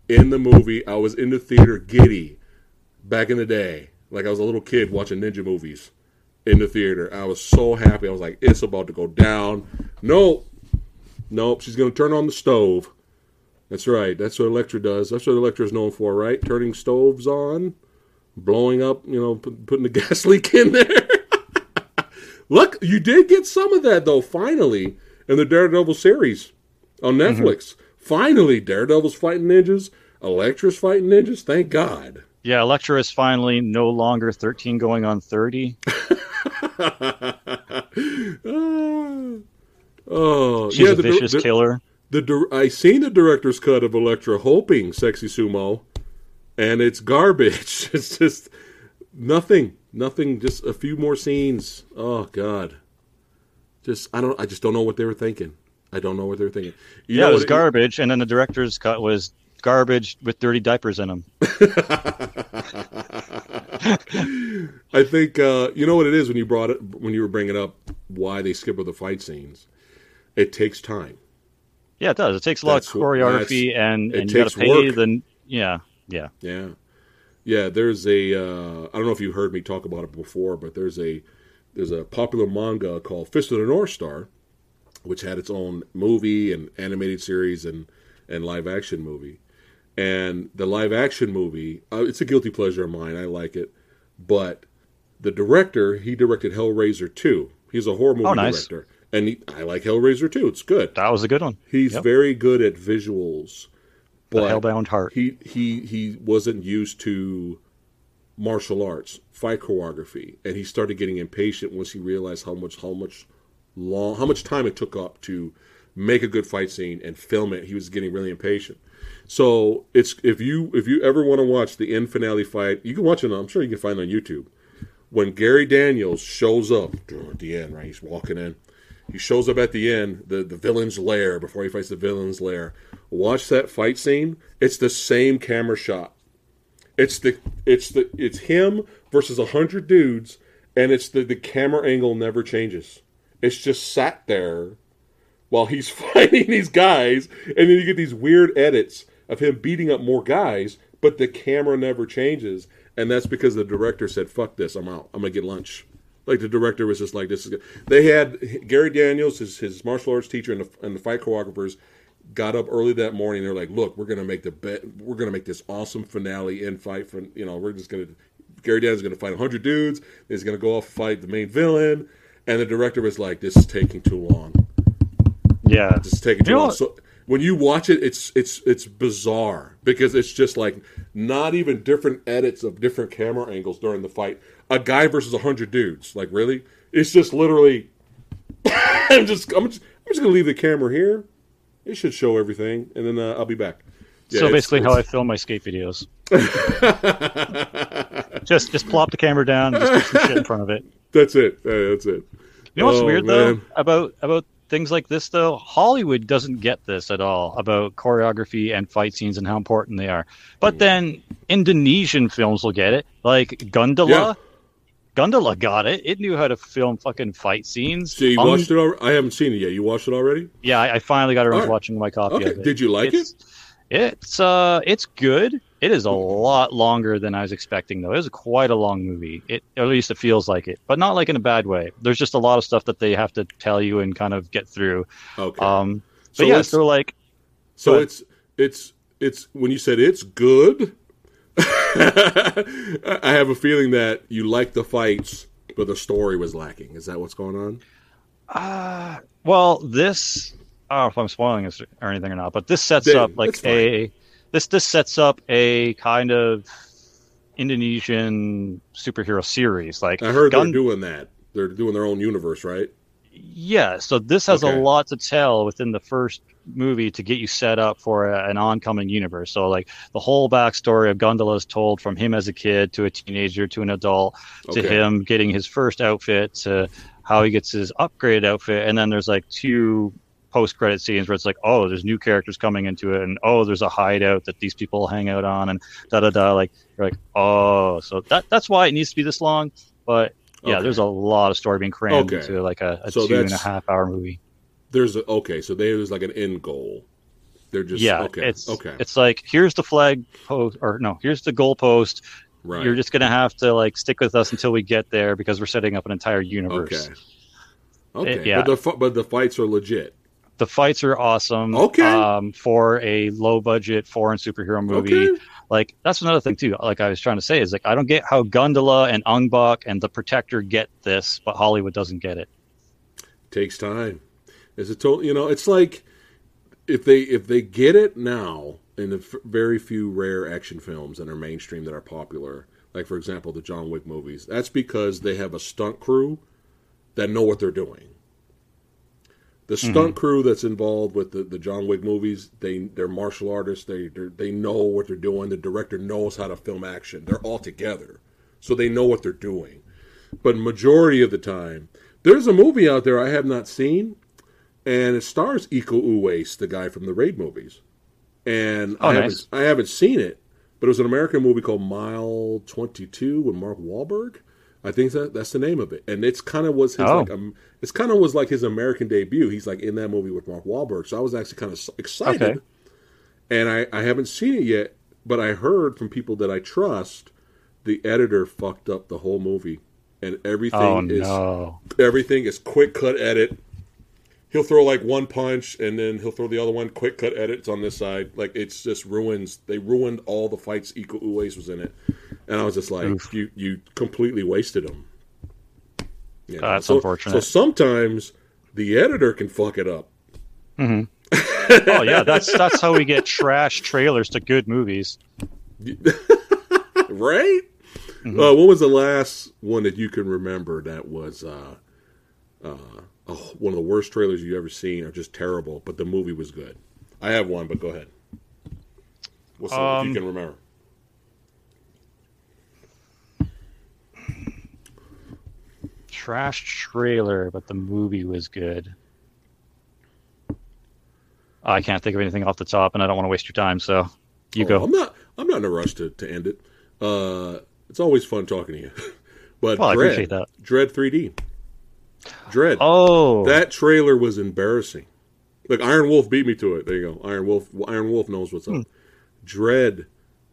in the movie. I was in the theater giddy back in the day. Like I was a little kid watching ninja movies in the theater. I was so happy. I was like, it's about to go down. Nope. Nope. She's going to turn on the stove. That's right. That's what Elektra does. That's what Elektra is known for, right? Turning stoves on blowing up, you know, put, putting the [LAUGHS] gas leak in there. [LAUGHS] Look, you did get some of that though. Finally, in the Daredevil series on mm-hmm. Netflix. Finally, Daredevil's fighting ninjas. Elektra's fighting ninjas. Thank God. Yeah, Elektra is finally no longer 13 going on 30. Ah. [LAUGHS] [LAUGHS] oh, She's yeah. a The, vicious the, killer. the, I seen the director's cut of Elektra, hoping sexy sumo, and it's garbage. [LAUGHS] It's just nothing, nothing. Just a few more scenes. Oh God, just I don't. I just don't know what they were thinking. I don't know what they were thinking. You yeah, it was what- garbage, and then the director's cut was garbage with dirty diapers in them. [LAUGHS] I think uh, you know what it is when you brought it when you were bringing up why they skip over the fight scenes. It takes time. Yeah, it does. It takes a lot That's of choreography, and, it and you got takes to pay work. the yeah, yeah. Yeah, yeah. There's a uh, I don't know if you heard me talk about it before, but there's a there's a popular manga called Fist of the North Star, which had its own movie and animated series and and live action movie. And the live action movie, uh, it's a guilty pleasure of mine. I like it, but the director he directed Hellraiser two. He's a horror movie Oh, nice. director, and he, I like Hellraiser two. It's good. That was a good one. He's Yep. very good at visuals, The Hellbound Heart. he he he wasn't used to martial arts, fight choreography, and he started getting impatient once he realized how much how much long how much time it took up to make a good fight scene and film it. He was getting really impatient. So it's if you if you ever want to watch the end finale fight, you can watch it. I'm sure you can find it on YouTube. When Gary Daniels shows up at the end, right? He's walking in. He shows up at the end, the, the villain's lair, before he fights the villain's lair. Watch that fight scene. It's the same camera shot. It's the it's the it's him versus a hundred dudes, and it's the the camera angle never changes. It's just sat there while he's [LAUGHS] fighting these guys, and then you get these weird edits of him beating up more guys, but the camera never changes, and that's because the director said, "Fuck this, I'm out. I'm gonna get lunch." Like the director was just like, "This is." Good. They had Gary Daniels, his, his martial arts teacher, and the, and the fight choreographers got up early that morning. They're like, "Look, we're gonna make the bet. We're gonna make this awesome finale in fight for you know. We're just gonna Gary Daniels is gonna fight hundred dudes. He's gonna go off and fight the main villain." And the director was like, "This is taking too long. Yeah, This is taking too You long." So when you watch it, it's it's it's bizarre because it's just like not even different edits of different camera angles during the fight. A guy versus a hundred dudes, like really, it's just literally. [LAUGHS] I'm just I'm just I'm just gonna leave the camera here. It should show everything, and then uh, I'll be back. Yeah, so it's- basically, how I film my skate videos. [LAUGHS] just just plop the camera down, and just put some shit in front of it. That's it. Uh, that's it. You know what's Oh, weird man. though about about things like this though? Hollywood doesn't get this at all about choreography and fight scenes and how important they are. But then Indonesian films will get it, like Gundala. Yeah. Gundala got it. It knew how to film fucking fight scenes. So you Um, watched it? Al- I haven't seen it yet. You watched it already? Yeah, I, I finally got around to watching my copy Okay. of it. Did you like it's, It's uh, it's good. It is a lot longer than I was expecting, though. It is quite a long movie. It at least it feels like it, but not like in a bad way. There's just a lot of stuff that they have to tell you and kind of get through. Okay. Um, but So yeah, so like so it's it's it's when you said it's good. [LAUGHS] I have a feeling that you like the fights, but the story was lacking. Is that what's going on? Uh, well, this I don't know if I'm spoiling this or anything or not, but this sets up like a this this sets up a kind of Indonesian superhero series. Like I heard Gun- they're doing that. They're doing their own universe, right? yeah, so this has Okay. a lot to tell within the first movie to get you set up for a, an oncoming universe. So like the whole backstory of Gundala is told from him as a kid to a teenager to an adult to Okay. him getting his first outfit to how he gets his upgraded outfit and then there's like two post credit scenes where it's like oh there's new characters coming into it and oh there's a hideout that these people hang out on and da da da like you're like oh so that that's why it needs to be this long but yeah Okay. there's a lot of story being crammed Okay. into like a, a So two and a half hour movie There's a, okay, so there's like an end goal. They're just yeah okay. it's okay, it's like here's the flag post or no here's the goal post right. you're just gonna have to like stick with us until we get there because we're setting up an entire universe okay. Okay, yeah. but the but the fights are legit. The fights are awesome. Okay. Um, for a low budget foreign superhero movie, Okay, like that's another thing too. Like I was trying to say is like I don't get how Gundala and Ong-Bak and the Protector get this, but Hollywood doesn't get it. takes time. It's a total. You know, it's like if they if they get it now in the f- very few rare action films that are mainstream that are popular, like for example the John Wick movies. That's because they have a stunt crew that know what they're doing. The mm-hmm. stunt crew that's involved with the, the John Wick movies, they they're martial artists. They they know what they're doing. The director knows how to film action. They're all together, so they know what they're doing. But majority of the time, there's a movie out there I have not seen, and it stars Iko Uwais, the guy from the Raid movies. And Oh, I nice. haven't I haven't seen it, but it was an American movie called Mile Twenty Two with Mark Wahlberg. I think that that's the name of it, and it's kind of was his Oh. like um, it's kind of was like his American debut. He's like in that movie with Mark Wahlberg, so I was actually kind of excited. Okay. And I I haven't seen it yet, but I heard from people that I trust, the editor fucked up the whole movie, and everything Oh is no! everything is quick cut edit. He'll throw like one punch and then he'll throw the other one. Quick cut edits on this side. Like it's just ruins. They ruined all the fights. Iko Uwais was in it, and I was just like, Oof. you you completely wasted them. You know? That's so, unfortunate. So sometimes the editor can fuck it up. [LAUGHS] Oh yeah, that's that's how we get trash trailers to good movies. [LAUGHS] right? Mm-hmm. Uh, what was the last one that you can remember that was uh, uh, oh, one of the worst trailers you've ever seen, or just terrible, but the movie was good? I have one, but go ahead. What's Um, you can remember? Trash trailer, but the movie was good. I can't think of anything off the top, and I don't want to waste your time. So you Oh, go. I'm not. I'm not in a rush to, to end it. Uh, it's always fun talking to you. [LAUGHS] but Well, I Dredd, appreciate that. Dredd 3D. Dredd. Oh, That trailer was embarrassing. Look, Iron Wolf beat me to it. There you go. Iron Wolf. Iron Wolf knows what's Hmm. up. Dredd,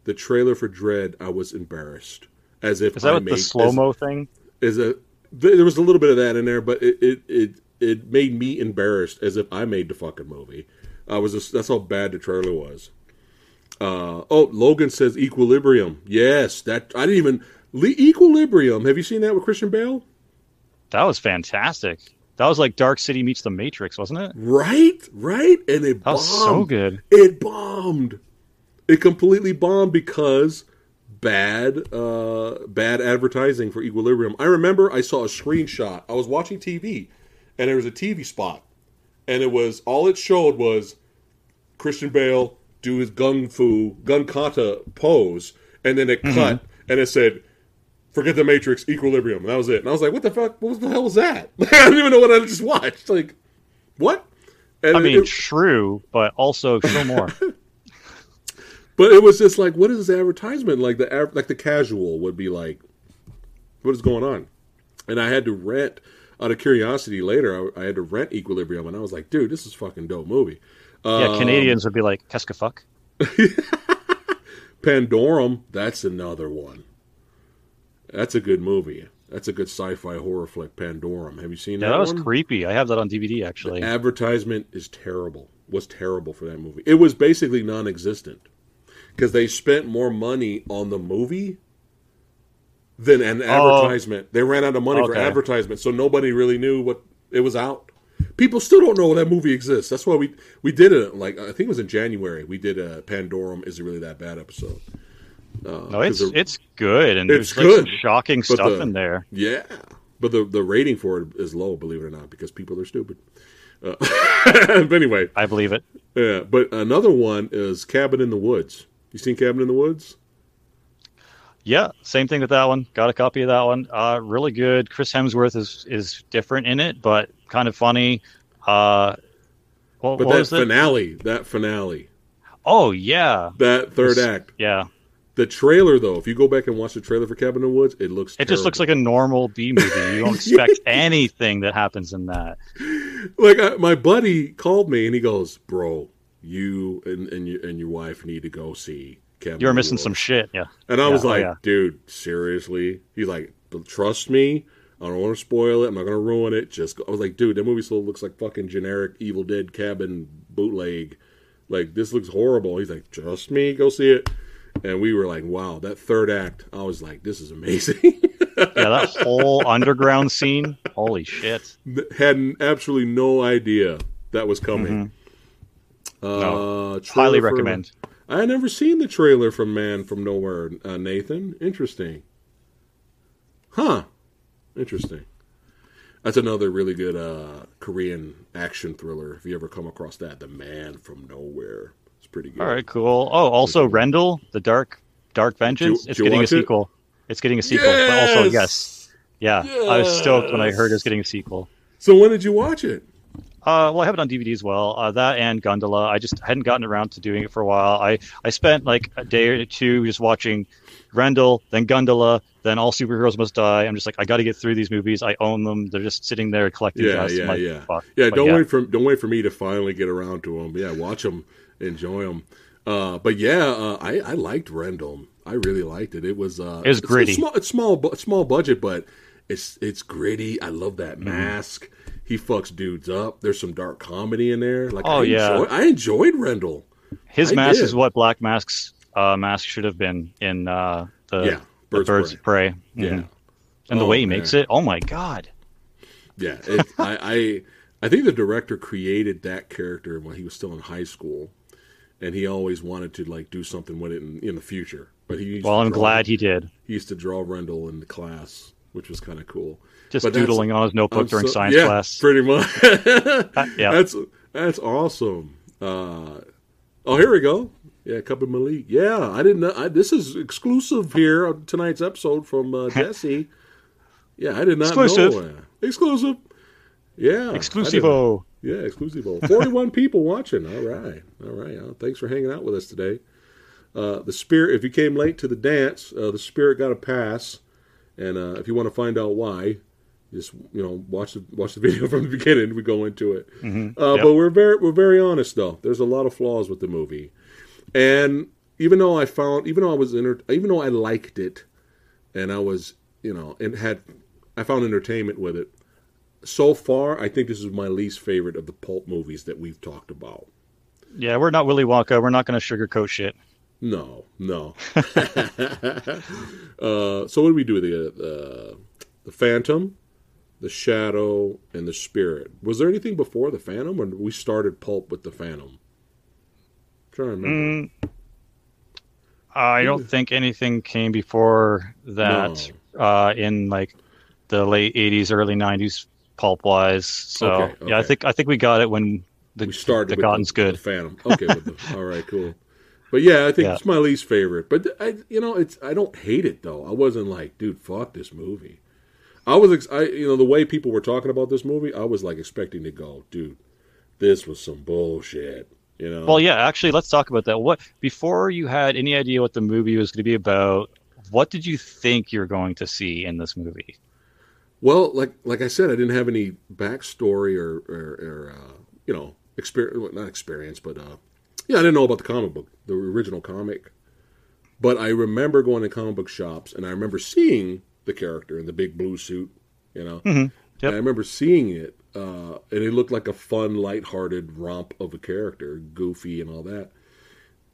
the trailer for Dredd, I was embarrassed, as if is that I made the slow mo thing? Is, is a there was a little bit of that in there, but it it it, it made me embarrassed as if I made the fucking movie. I was just, that's how bad the trailer was. Uh, oh, Logan says Equilibrium. Yes, that I didn't even Le- Equilibrium. Have you seen that with Christian Bale? That was fantastic. That was like Dark City meets The Matrix, wasn't it? Right, right, and it That bombed. was so good. It bombed. It completely bombed because bad, uh, bad advertising for Equilibrium. I remember I saw a screenshot. I was watching TV, and there was a TV spot, and it was all it showed was Christian Bale do his gung fu gun kata pose, and then it cut, and it said. Forget the Matrix, Equilibrium. That was it. And I was like, "What the fuck? What the hell was that?" [LAUGHS] I don't even know what I just watched. Like, what? And I mean, it- true, but also show more. [LAUGHS] But it was just like, what is this advertisement? Like the like the casual would be like, what is going on? And I had to rent out of curiosity later. I, I had to rent Equilibrium, and I was like, dude, this is fucking dope movie. Yeah, Um, Canadians would be like, Keska fuck. [LAUGHS] Pandorum, that's another one. That's a good movie. That's a good sci-fi horror flick. Pandorum. Have you seen Yeah, that, that was one? creepy. I have that on DVD actually. advertisement is terrible. Was terrible for that movie. It was basically non-existent because they spent more money on the movie than an oh. advertisement. They ran out of money for Oh. Advertisement, so nobody really knew what it was out. People still don't know that movie exists. That's why we we did it. Like I think it was in January. We did a Pandorum. Is it really that bad episode? Uh, no, it's it's good and It's there's like some shocking stuff the- in there. Yeah, but the the rating for it is low. Believe it or not, because people are stupid. Uh, [LAUGHS] but anyway, I believe it. yeah. But another one is Cabin in the Woods. You seen Cabin in the Woods? Yeah, same thing with that one. Got a copy of that one. Uh, really good. Chris Hemsworth is is different in it, but kind of funny. Uh, what, But what that was it? finale, that finale, Oh yeah, that third It's- act, yeah. The trailer though. If you go back and watch the trailer for Cabin in the Woods, it looks. It just looks like a normal B movie. You don't [LAUGHS] [LAUGHS] expect anything that happens in that. like I, my buddy called me and he goes, "Bro, you and and, you, and your wife need to go see Cabin." You're missing Woods." some shit. Yeah. And I Yeah, was oh, like, yeah. dude, seriously? He's like, trust me. I don't want to spoil it. I'm not going to ruin it. Just, go. I was like, dude, that movie still looks like fucking generic Evil Dead cabin bootleg. Like, this looks horrible. He's like, trust me, go see it. And we were like, wow, that third act. I was like, this is amazing. [LAUGHS] Yeah, that whole underground scene. Holy shit. Had absolutely no idea that was coming. Uh, Mm-hmm. No. Highly for- recommend. I had never seen the trailer from Man from Nowhere, uh, Nathan. Interesting. Huh. Interesting. That's another really good uh, Korean action thriller. If you ever come across that, The Man from Nowhere. It's pretty good. All right, cool. Oh, also Rendel, the Dark Dark Vengeance. You- it's you getting a sequel. It's getting a sequel. But also, yes, yeah. I was stoked when I heard it was getting a sequel. So when did you watch it? Uh, well, I have it on DVD as well. Uh, that and Gondola. I just hadn't gotten around to doing it for a while. I, I spent like a day or two just watching Rendel, then Gondola, then All Superheroes Must Die. I'm just like, I got to get through these movies. I own them. They're just sitting there collecting Yeah, dust. Yeah, like, yeah. fuck. Yeah, But don't wait for don't wait for me to finally get around to them. Yeah, watch them, enjoy them. Uh, but yeah, uh, I I liked Rendel. I really liked it. It was uh, It was gritty. It's small, it's small, small budget, but it's it's gritty. I love that Mm-hmm. mask. He fucks dudes up. There's some dark comedy in there. Like, Oh, I yeah. enjoy, I enjoyed Rendel. His I mask did. is what Black Mask's uh, mask should have been in uh, the, Yeah, the Birds Birds, of of Prey. Yeah, Mhm. And the Oh, way he man. makes it, oh my god. yeah. It, I, I I think the director created that character when he was still in high school, and he always wanted to like do something with it in, in the future. But he used Well, I'm draw- glad he did. he used to draw Rendel in the class, which was kind of cool. Just But doodling on his notebook I'm during so- science yeah, class. pretty much. [LAUGHS] yeah. That's that's awesome. Uh, oh, here we go. Yeah, Cup of Malik. Yeah, I didn't know. I, this is exclusive here on tonight's episode from uh, [LAUGHS] Jesse. yeah, I did not Exclusive. know. Uh, exclusive. Yeah, Exclusivo. Yeah, exclusivo. Forty-one [LAUGHS] people watching. All right, all right. Uh, thanks for hanging out with us today. Uh, the spirit. If you came late to the dance, uh, the spirit got a pass, and uh, if you want to find out why, just you know watch the watch the [LAUGHS] video from the beginning. We go into it. Uh, Yep. But we're very we're very honest though. There's a lot of flaws with the movie, and even though I found even though I was enter- even though I liked it, and I was you know and had I found entertainment with it. So far, I think this is my least favorite of the pulp movies that we've talked about. Yeah, we're not Willy Wonka. We're not going to sugarcoat shit. No, no. [LAUGHS] uh, so what do we do? The uh, the Phantom, the Shadow, and the Spirit. Was there anything before the Phantom, or we started pulp with the Phantom? I'm trying to remember. Mm, I don't think anything came before that uh, in like the late '80s, early '90s, pulp wise. So Okay, yeah, I think I think we got it when the we started the cotton's the, good. the Phantom. Okay, with the, all right, cool. But yeah, I think Yeah. it's my least favorite. But I, you know, it's I don't hate it though. I wasn't like, dude, fuck this movie. I was, ex- I, you know, the way people were talking about this movie, I was like expecting to go, dude, this was some bullshit. You know? Well, yeah, actually, let's talk about that. What before you had any idea what the movie was going to be about? what did you think you're going to see in this movie? Well, like like I said, I didn't have any backstory or or, or uh, you know experience, not experience, but uh, yeah, I didn't know about the comic book, the original comic. But I remember going to comic book shops, and I remember seeing the character in the big blue suit. You know, mm-hmm. yep. I remember seeing it, uh, and it looked like a fun, light-hearted romp of a character, goofy and all that.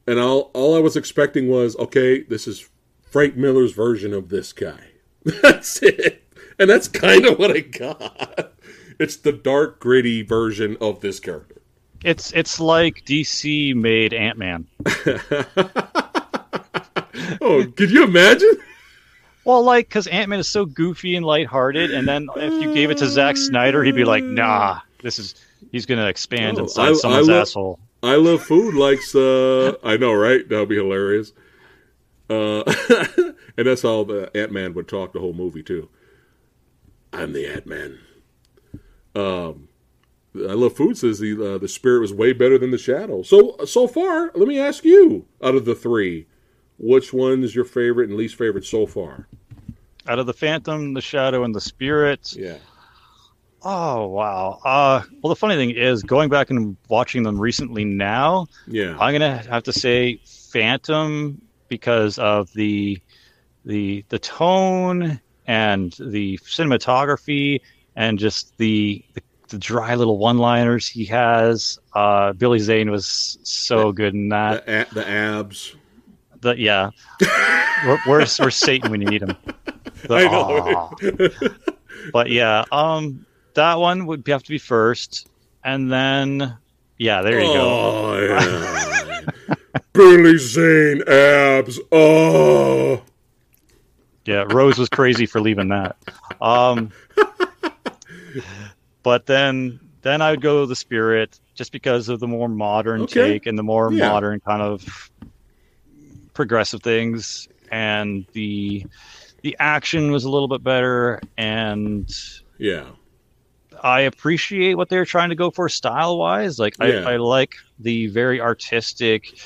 And all all I was expecting was, okay, this is Frank Miller's version of this guy. [LAUGHS] That's it, and that's kind of what I got. It's the dark, gritty version of this character. It's it's like DC made Ant Man. [LAUGHS] oh, could you imagine? Well, like, because Ant Man is so goofy and lighthearted, and then if you gave it to Zack Snyder, he'd be like, "Nah, this is he's gonna expand oh, inside I, someone's I love, asshole." I love food likes. Uh, I know, right? That'd be hilarious. Uh, [LAUGHS] and that's how the Ant Man would talk the whole movie too. I'm the Ant Man. Um, I love food says the uh, the spirit was way better than the shadow. So so far, let me ask you, out of the three, which one is your favorite and least favorite so far? Out of the Phantom, the Shadow, and the Spirit. Yeah. Oh wow. Uh, well, the funny thing is, going back and watching them recently now, yeah, I'm gonna have to say Phantom because of the the the tone and the cinematography and just the the, the dry little one-liners he has. Uh, Billy Zane was so good in that. The, the abs. The yeah, [LAUGHS] where's where's Satan when you need him? The, I know. but yeah, um, that one would have to be first, and then yeah, there you oh, go. [LAUGHS] Yeah. Billy Zane abs. Oh. Yeah, Rose was crazy for leaving that. Um, [LAUGHS] but then then I would go the Spirit just because of the more modern okay. take and the more yeah. modern kind of progressive things, and the the action was a little bit better, and yeah, I appreciate what they're trying to go for style wise. Like yeah. I, I like the very artistic,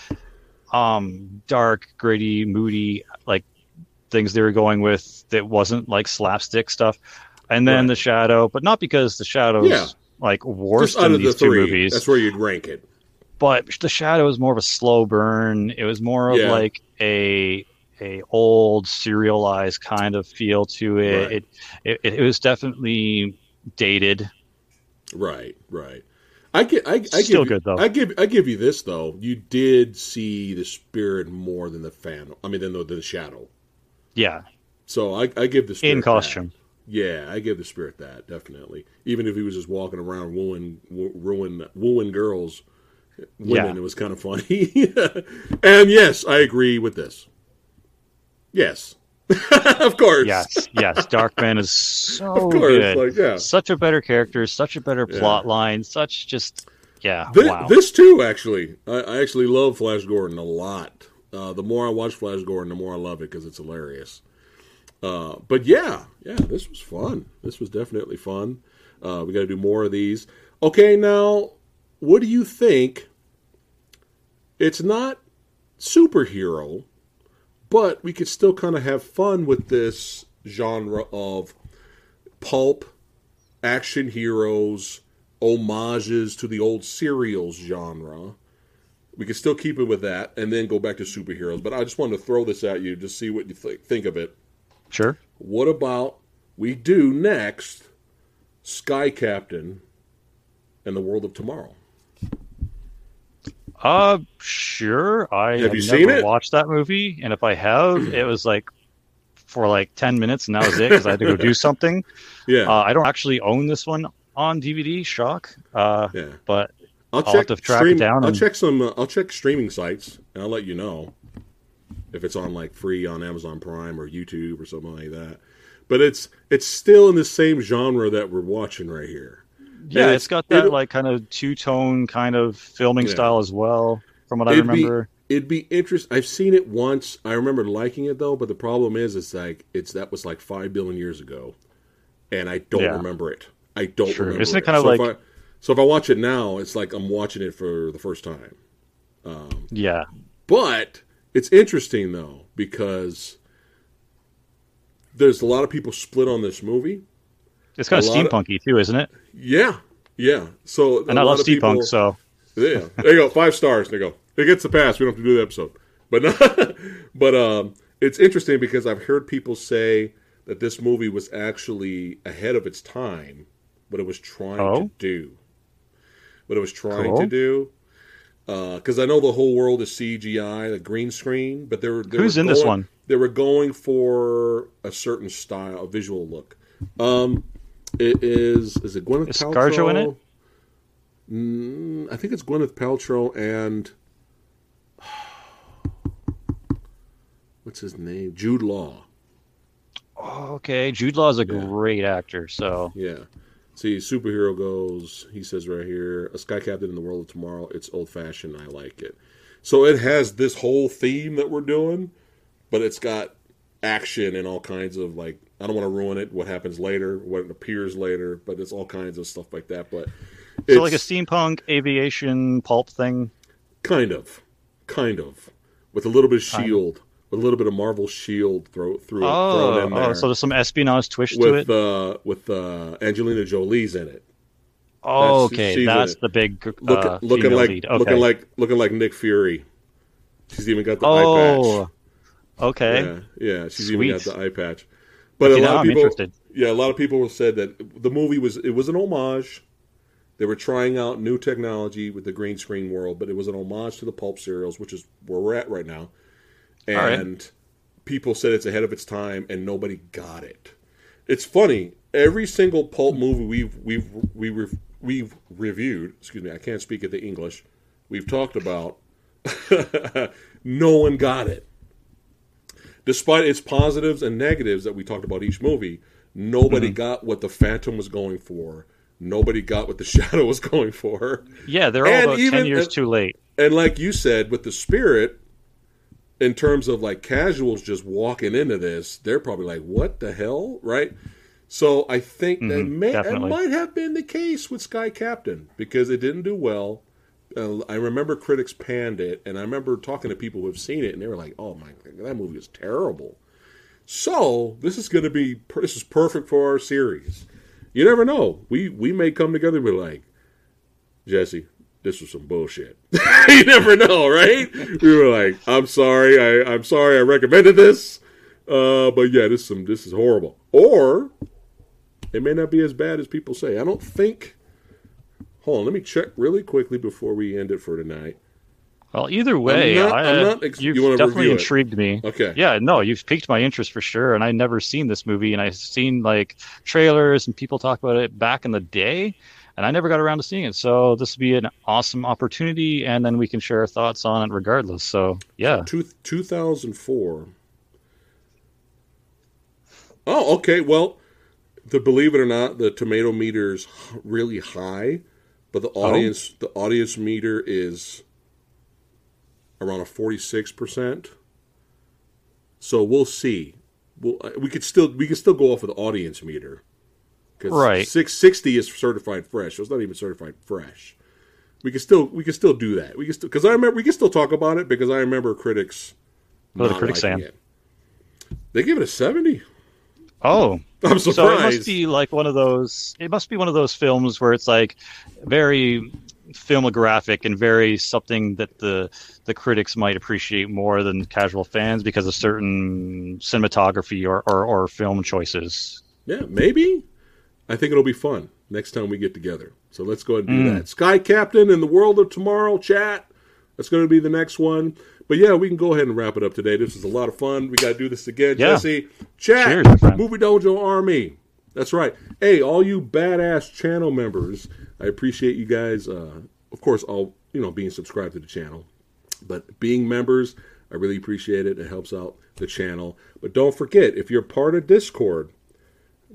um, dark, gritty, moody, like things they were going with that wasn't like slapstick stuff. And then right. the shadow, but not because the shadow's yeah. like worse than these the two movies. That's where you'd rank it. But the shadow was more of a slow burn. It was more of yeah. like a a old serialized kind of feel to it. Right. It, it, it was definitely dated. Right, right. I get. I, I still give, good though. I give. I give you this though. You did see the spirit more than the fan. I mean, than the, the shadow. Yeah. So I, I give the spirit in costume. That. Yeah, I give the spirit that definitely. Even if he was just walking around wooing, wooing, wooing girls, women, yeah. it was kind of funny. [LAUGHS] and yes, I agree with this. Yes, [LAUGHS] of course. Yes, yes. Darkman is [LAUGHS] so of course, good. Like, yeah. Such a better character, such a better plot line, such just yeah. This, wow. this too, actually, I, I, actually love Flash Gordon a lot. Uh, the more I watch Flash Gordon, the more I love it because it's hilarious. Uh, but yeah, yeah, this was fun. This was definitely fun. Uh, we got to do more of these. Okay, now, what do you think? It's not superhero, but we could still kind of have fun with this genre of pulp, action heroes, homages to the old serials genre. We could still keep it with that and then go back to superheroes. But I just wanted to throw this at you to see what you th- think of it. Sure. What about we do next Sky Captain and the World of Tomorrow? Uh, sure. I have, have you seen it? Watched that movie, and if I have, it was like for like ten minutes, and that was it because I had to go do [LAUGHS] something. Yeah. Uh, I don't actually own this one on DVD. Shock. Uh, yeah. But I'll, I'll check have to track stream, it down. I'll and... check some. Uh, I'll check streaming sites, and I'll let you know if it's on like free on Amazon Prime or YouTube or something like that. But it's it's still in the same genre that we're watching right here. Yeah, it's, it's got that like kind of two tone kind of filming yeah. style as well, from what it'd I remember. Be, it'd be interesting. I've seen it once. I remember liking it though, but the problem is, it's like it's that was like five billion years ago, and I don't yeah. remember it. I don't sure. remember. Isn't it kind of so like? So if I watch it now, it's like I'm watching it for the first time. Um, yeah, but it's interesting though because there's a lot of people split on this movie. It's kind A of lot of- steampunky too, isn't it? Yeah, yeah. So And a I lot love of people- steampunk, so Yeah, there you go. Five stars. There you go. It gets the pass. We don't have to do the episode. But no, [LAUGHS] but um, it's interesting because I've heard people say that this movie was actually ahead of its time, what it was trying to Oh. do. What it was trying Cool. to do. Because I know the whole world is CGI, the green screen, but they were they Who's were in this one? They were going for a certain style, a visual look. Um, it is is it Gwyneth Is Paltrow? ScarJo in it? Mm, I think it's Gwyneth Paltrow and [SIGHS] what's his name? Jude Law. oh, okay. Jude Law is a Yeah. great actor, so Yeah. See, superhero goes. He says right here, a sky captain in the world of tomorrow. It's old fashioned. I like it. So it has this whole theme that we're doing, but it's got action and all kinds of like. I don't want to ruin it. What happens later? What appears later? But it's all kinds of stuff like that. But it's so like a steampunk aviation pulp thing. kind of, kind of, with a little bit of shield, a little bit of Marvel shield throw through Oh, thrown in there. oh, so there's some espionage twist to with it. uh with uh Angelina Jolie's in it. Oh, that's- okay, that's the big uh, Look, looking like. Okay. looking like looking like Nick Fury. She's even got the eye oh, patch. okay. Yeah, yeah, she's even got the eye patch. But Okay, a lot of I'm people, interested. yeah, a lot of people said that the movie was it was an homage. They were trying out new technology with the green screen world, but it was an homage to the pulp serials, which is where we're at right now. All right. And people said it's ahead of its time, and nobody got it. It's funny. Every single pulp movie we've we've we we've, we've reviewed. Excuse me, I can't speak at the English. We've talked about. [LAUGHS] no one got it despite its positives and negatives that we talked about each movie, nobody Mm-hmm. got what the Phantom was going for. Nobody got what the [LAUGHS] Shadow was going for. Yeah, they're all And about even- ten years uh, too late. And like you said, with the Spirit, in terms of like casuals just walking into this, they're probably like, "What the hell?" Right? So I think that Mhm, may that might have been the case with Sky Captain because it didn't do well. Uh, I remember critics panned it, and I remember talking to people who have seen it, and they were like, "Oh my, God, that movie is terrible." So this is going to be this is perfect for our series. You never know. We we may come together and be like, Jesse, this was some bullshit. [LAUGHS] you never know, right? We were like, I'm sorry, I I'm sorry, I recommended this, uh, but yeah, this is some this is horrible. Or it may not be as bad as people say. I don't think. Hold on, let me check really quickly before we end it for tonight. Well, either way, not- I, I'm not ex- you've you definitely review it? intrigued me. Okay. Yeah, no, you've piqued my interest for sure, and I never seen this movie, and I've seen like trailers and people talk about it back in the day, and I never got around to seeing it. So this would be an awesome opportunity, and then we can share our thoughts on it regardless. So yeah, Two, 2004. Oh, okay. Well, to believe it or not, the tomato meter's really high, but the oh. audience the audience meter is around a forty six percent. So we'll see. We'll, uh, we could still we could still go off of the audience meter. 'Cause Right. Six sixty is certified fresh. So it's not even certified fresh. We can still we can still do that. We can still because I remember we can still talk about it because I remember critics. What the critics saying? It. They give it a seventy. Oh, [LAUGHS] I'm surprised. so it must be like one of those. It must be one of those films where it's like very filmographic and very something that the the critics might appreciate more than casual fans because of certain cinematography or, or, or film choices. Yeah, maybe. I think it'll be fun next time we get together. So let's go ahead and do Mm. that. Sky Captain in the World of Tomorrow chat. That's going to be the next one. But yeah, we can go ahead and wrap it up today. This was a lot of fun. We got to do this again, Yeah. Jesse. Chat, Cheers. Movie Dojo Army. That's right. Hey, all you badass channel members, I appreciate you guys. Uh, of course, all you know, being subscribed to the channel, but being members, I really appreciate it. It helps out the channel. But don't forget, if you're part of Discord,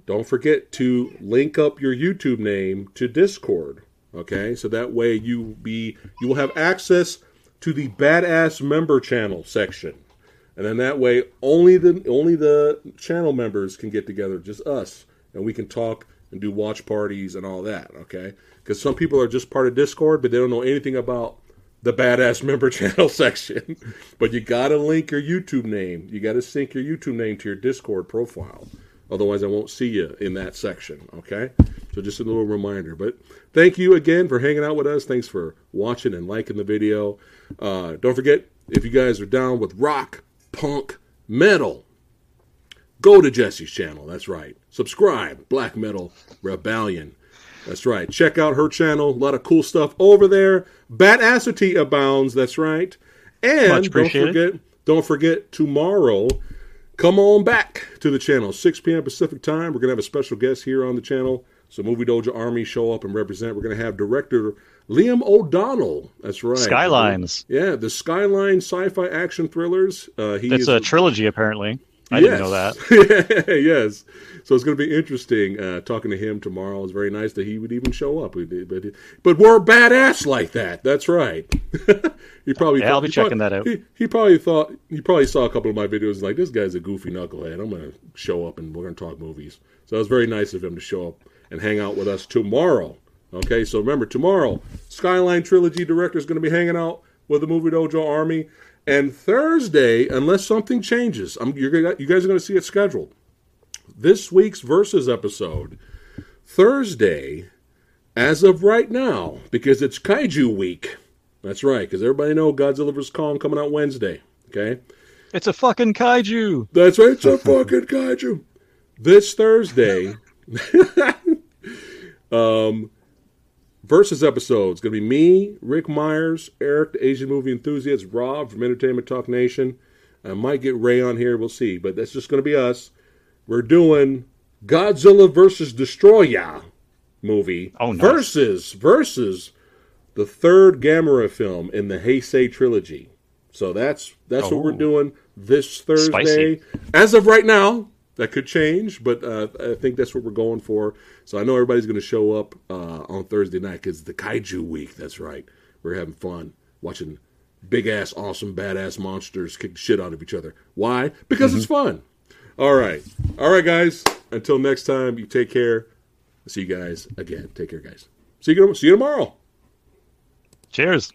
don't forget to link up your YouTube name to Discord. Okay, so that way you be you will have access to the badass member channel section, and then that way only the only the channel members can get together, just us, and we can talk and do watch parties and all that. Okay, because some people are just part of Discord, but they don't know anything about the badass [LAUGHS] member channel section. [LAUGHS] but you got to link your YouTube name. You got to sync your YouTube name to your Discord profile. Otherwise, I won't see you in that section. Okay? So just a little reminder. But thank you again for hanging out with us. Thanks for watching and liking the video. Uh, don't forget, if you guys are down with rock, punk, metal, go to Jesse's channel. That's right. Subscribe. Black Metal Rebellion. That's right. Check out her channel. A lot of cool stuff over there. Bat Badassity abounds. That's right. And don't forget, don't forget tomorrow. Come on back to the channel, 6 p.m. Pacific time. We're gonna have a special guest here on the channel. So Movie Dojo Army show up and represent. We're gonna have director Liam O'Donnell. That's right. Skylines. Yeah, the Skyline sci-fi action thrillers. Uh, he it's a trilogy, apparently. I yes. didn't know that. [LAUGHS] yes. So it's going to be interesting uh, talking to him tomorrow. It's very nice that he would even show up. But but we're badass like that. That's right. [LAUGHS] he probably yeah, thought, I'll be checking probably, that out. He, he, probably thought he probably saw a couple of my videos like this guy's a goofy knucklehead. I'm going to show up and we're going to talk movies. So it was very nice of him to show up and hang out with us tomorrow. Okay, so remember tomorrow, Skyline Trilogy director is going to be hanging out with the Movie Dojo Army. And Thursday, unless something changes, I'm, you guys are going to see it scheduled. This week's Versus episode, Thursday, as of right now, because it's Kaiju week. That's right, because everybody know Godzilla vs. Kong coming out Wednesday. Okay? It's a fucking kaiju. That's right, it's a fucking kaiju. This Thursday, [LAUGHS] um, versus episodes. Going to be me, Rick Myers, Eric, the Asian movie enthusiast, Rob from Entertainment Talk Nation. I might get Ray on here. We'll see. But that's just going to be us. We're doing Godzilla versus Destoroyah movie oh, nice. versus versus the third Gamera film in the Heisei trilogy. So that's that's oh. what we're oh. doing this Thursday. Spicy. As of right now, that could change, but uh, I think that's what we're going for. So I know everybody's going to show up uh, on Thursday night because the Kaiju week. That's right. We're having fun watching big ass, awesome, badass monsters kick shit out of each other. Why? Because mm-hmm. it's fun. All right. All right, guys. Until next time, you take care. see you guys again. Take care, guys. See you, see you tomorrow. Cheers.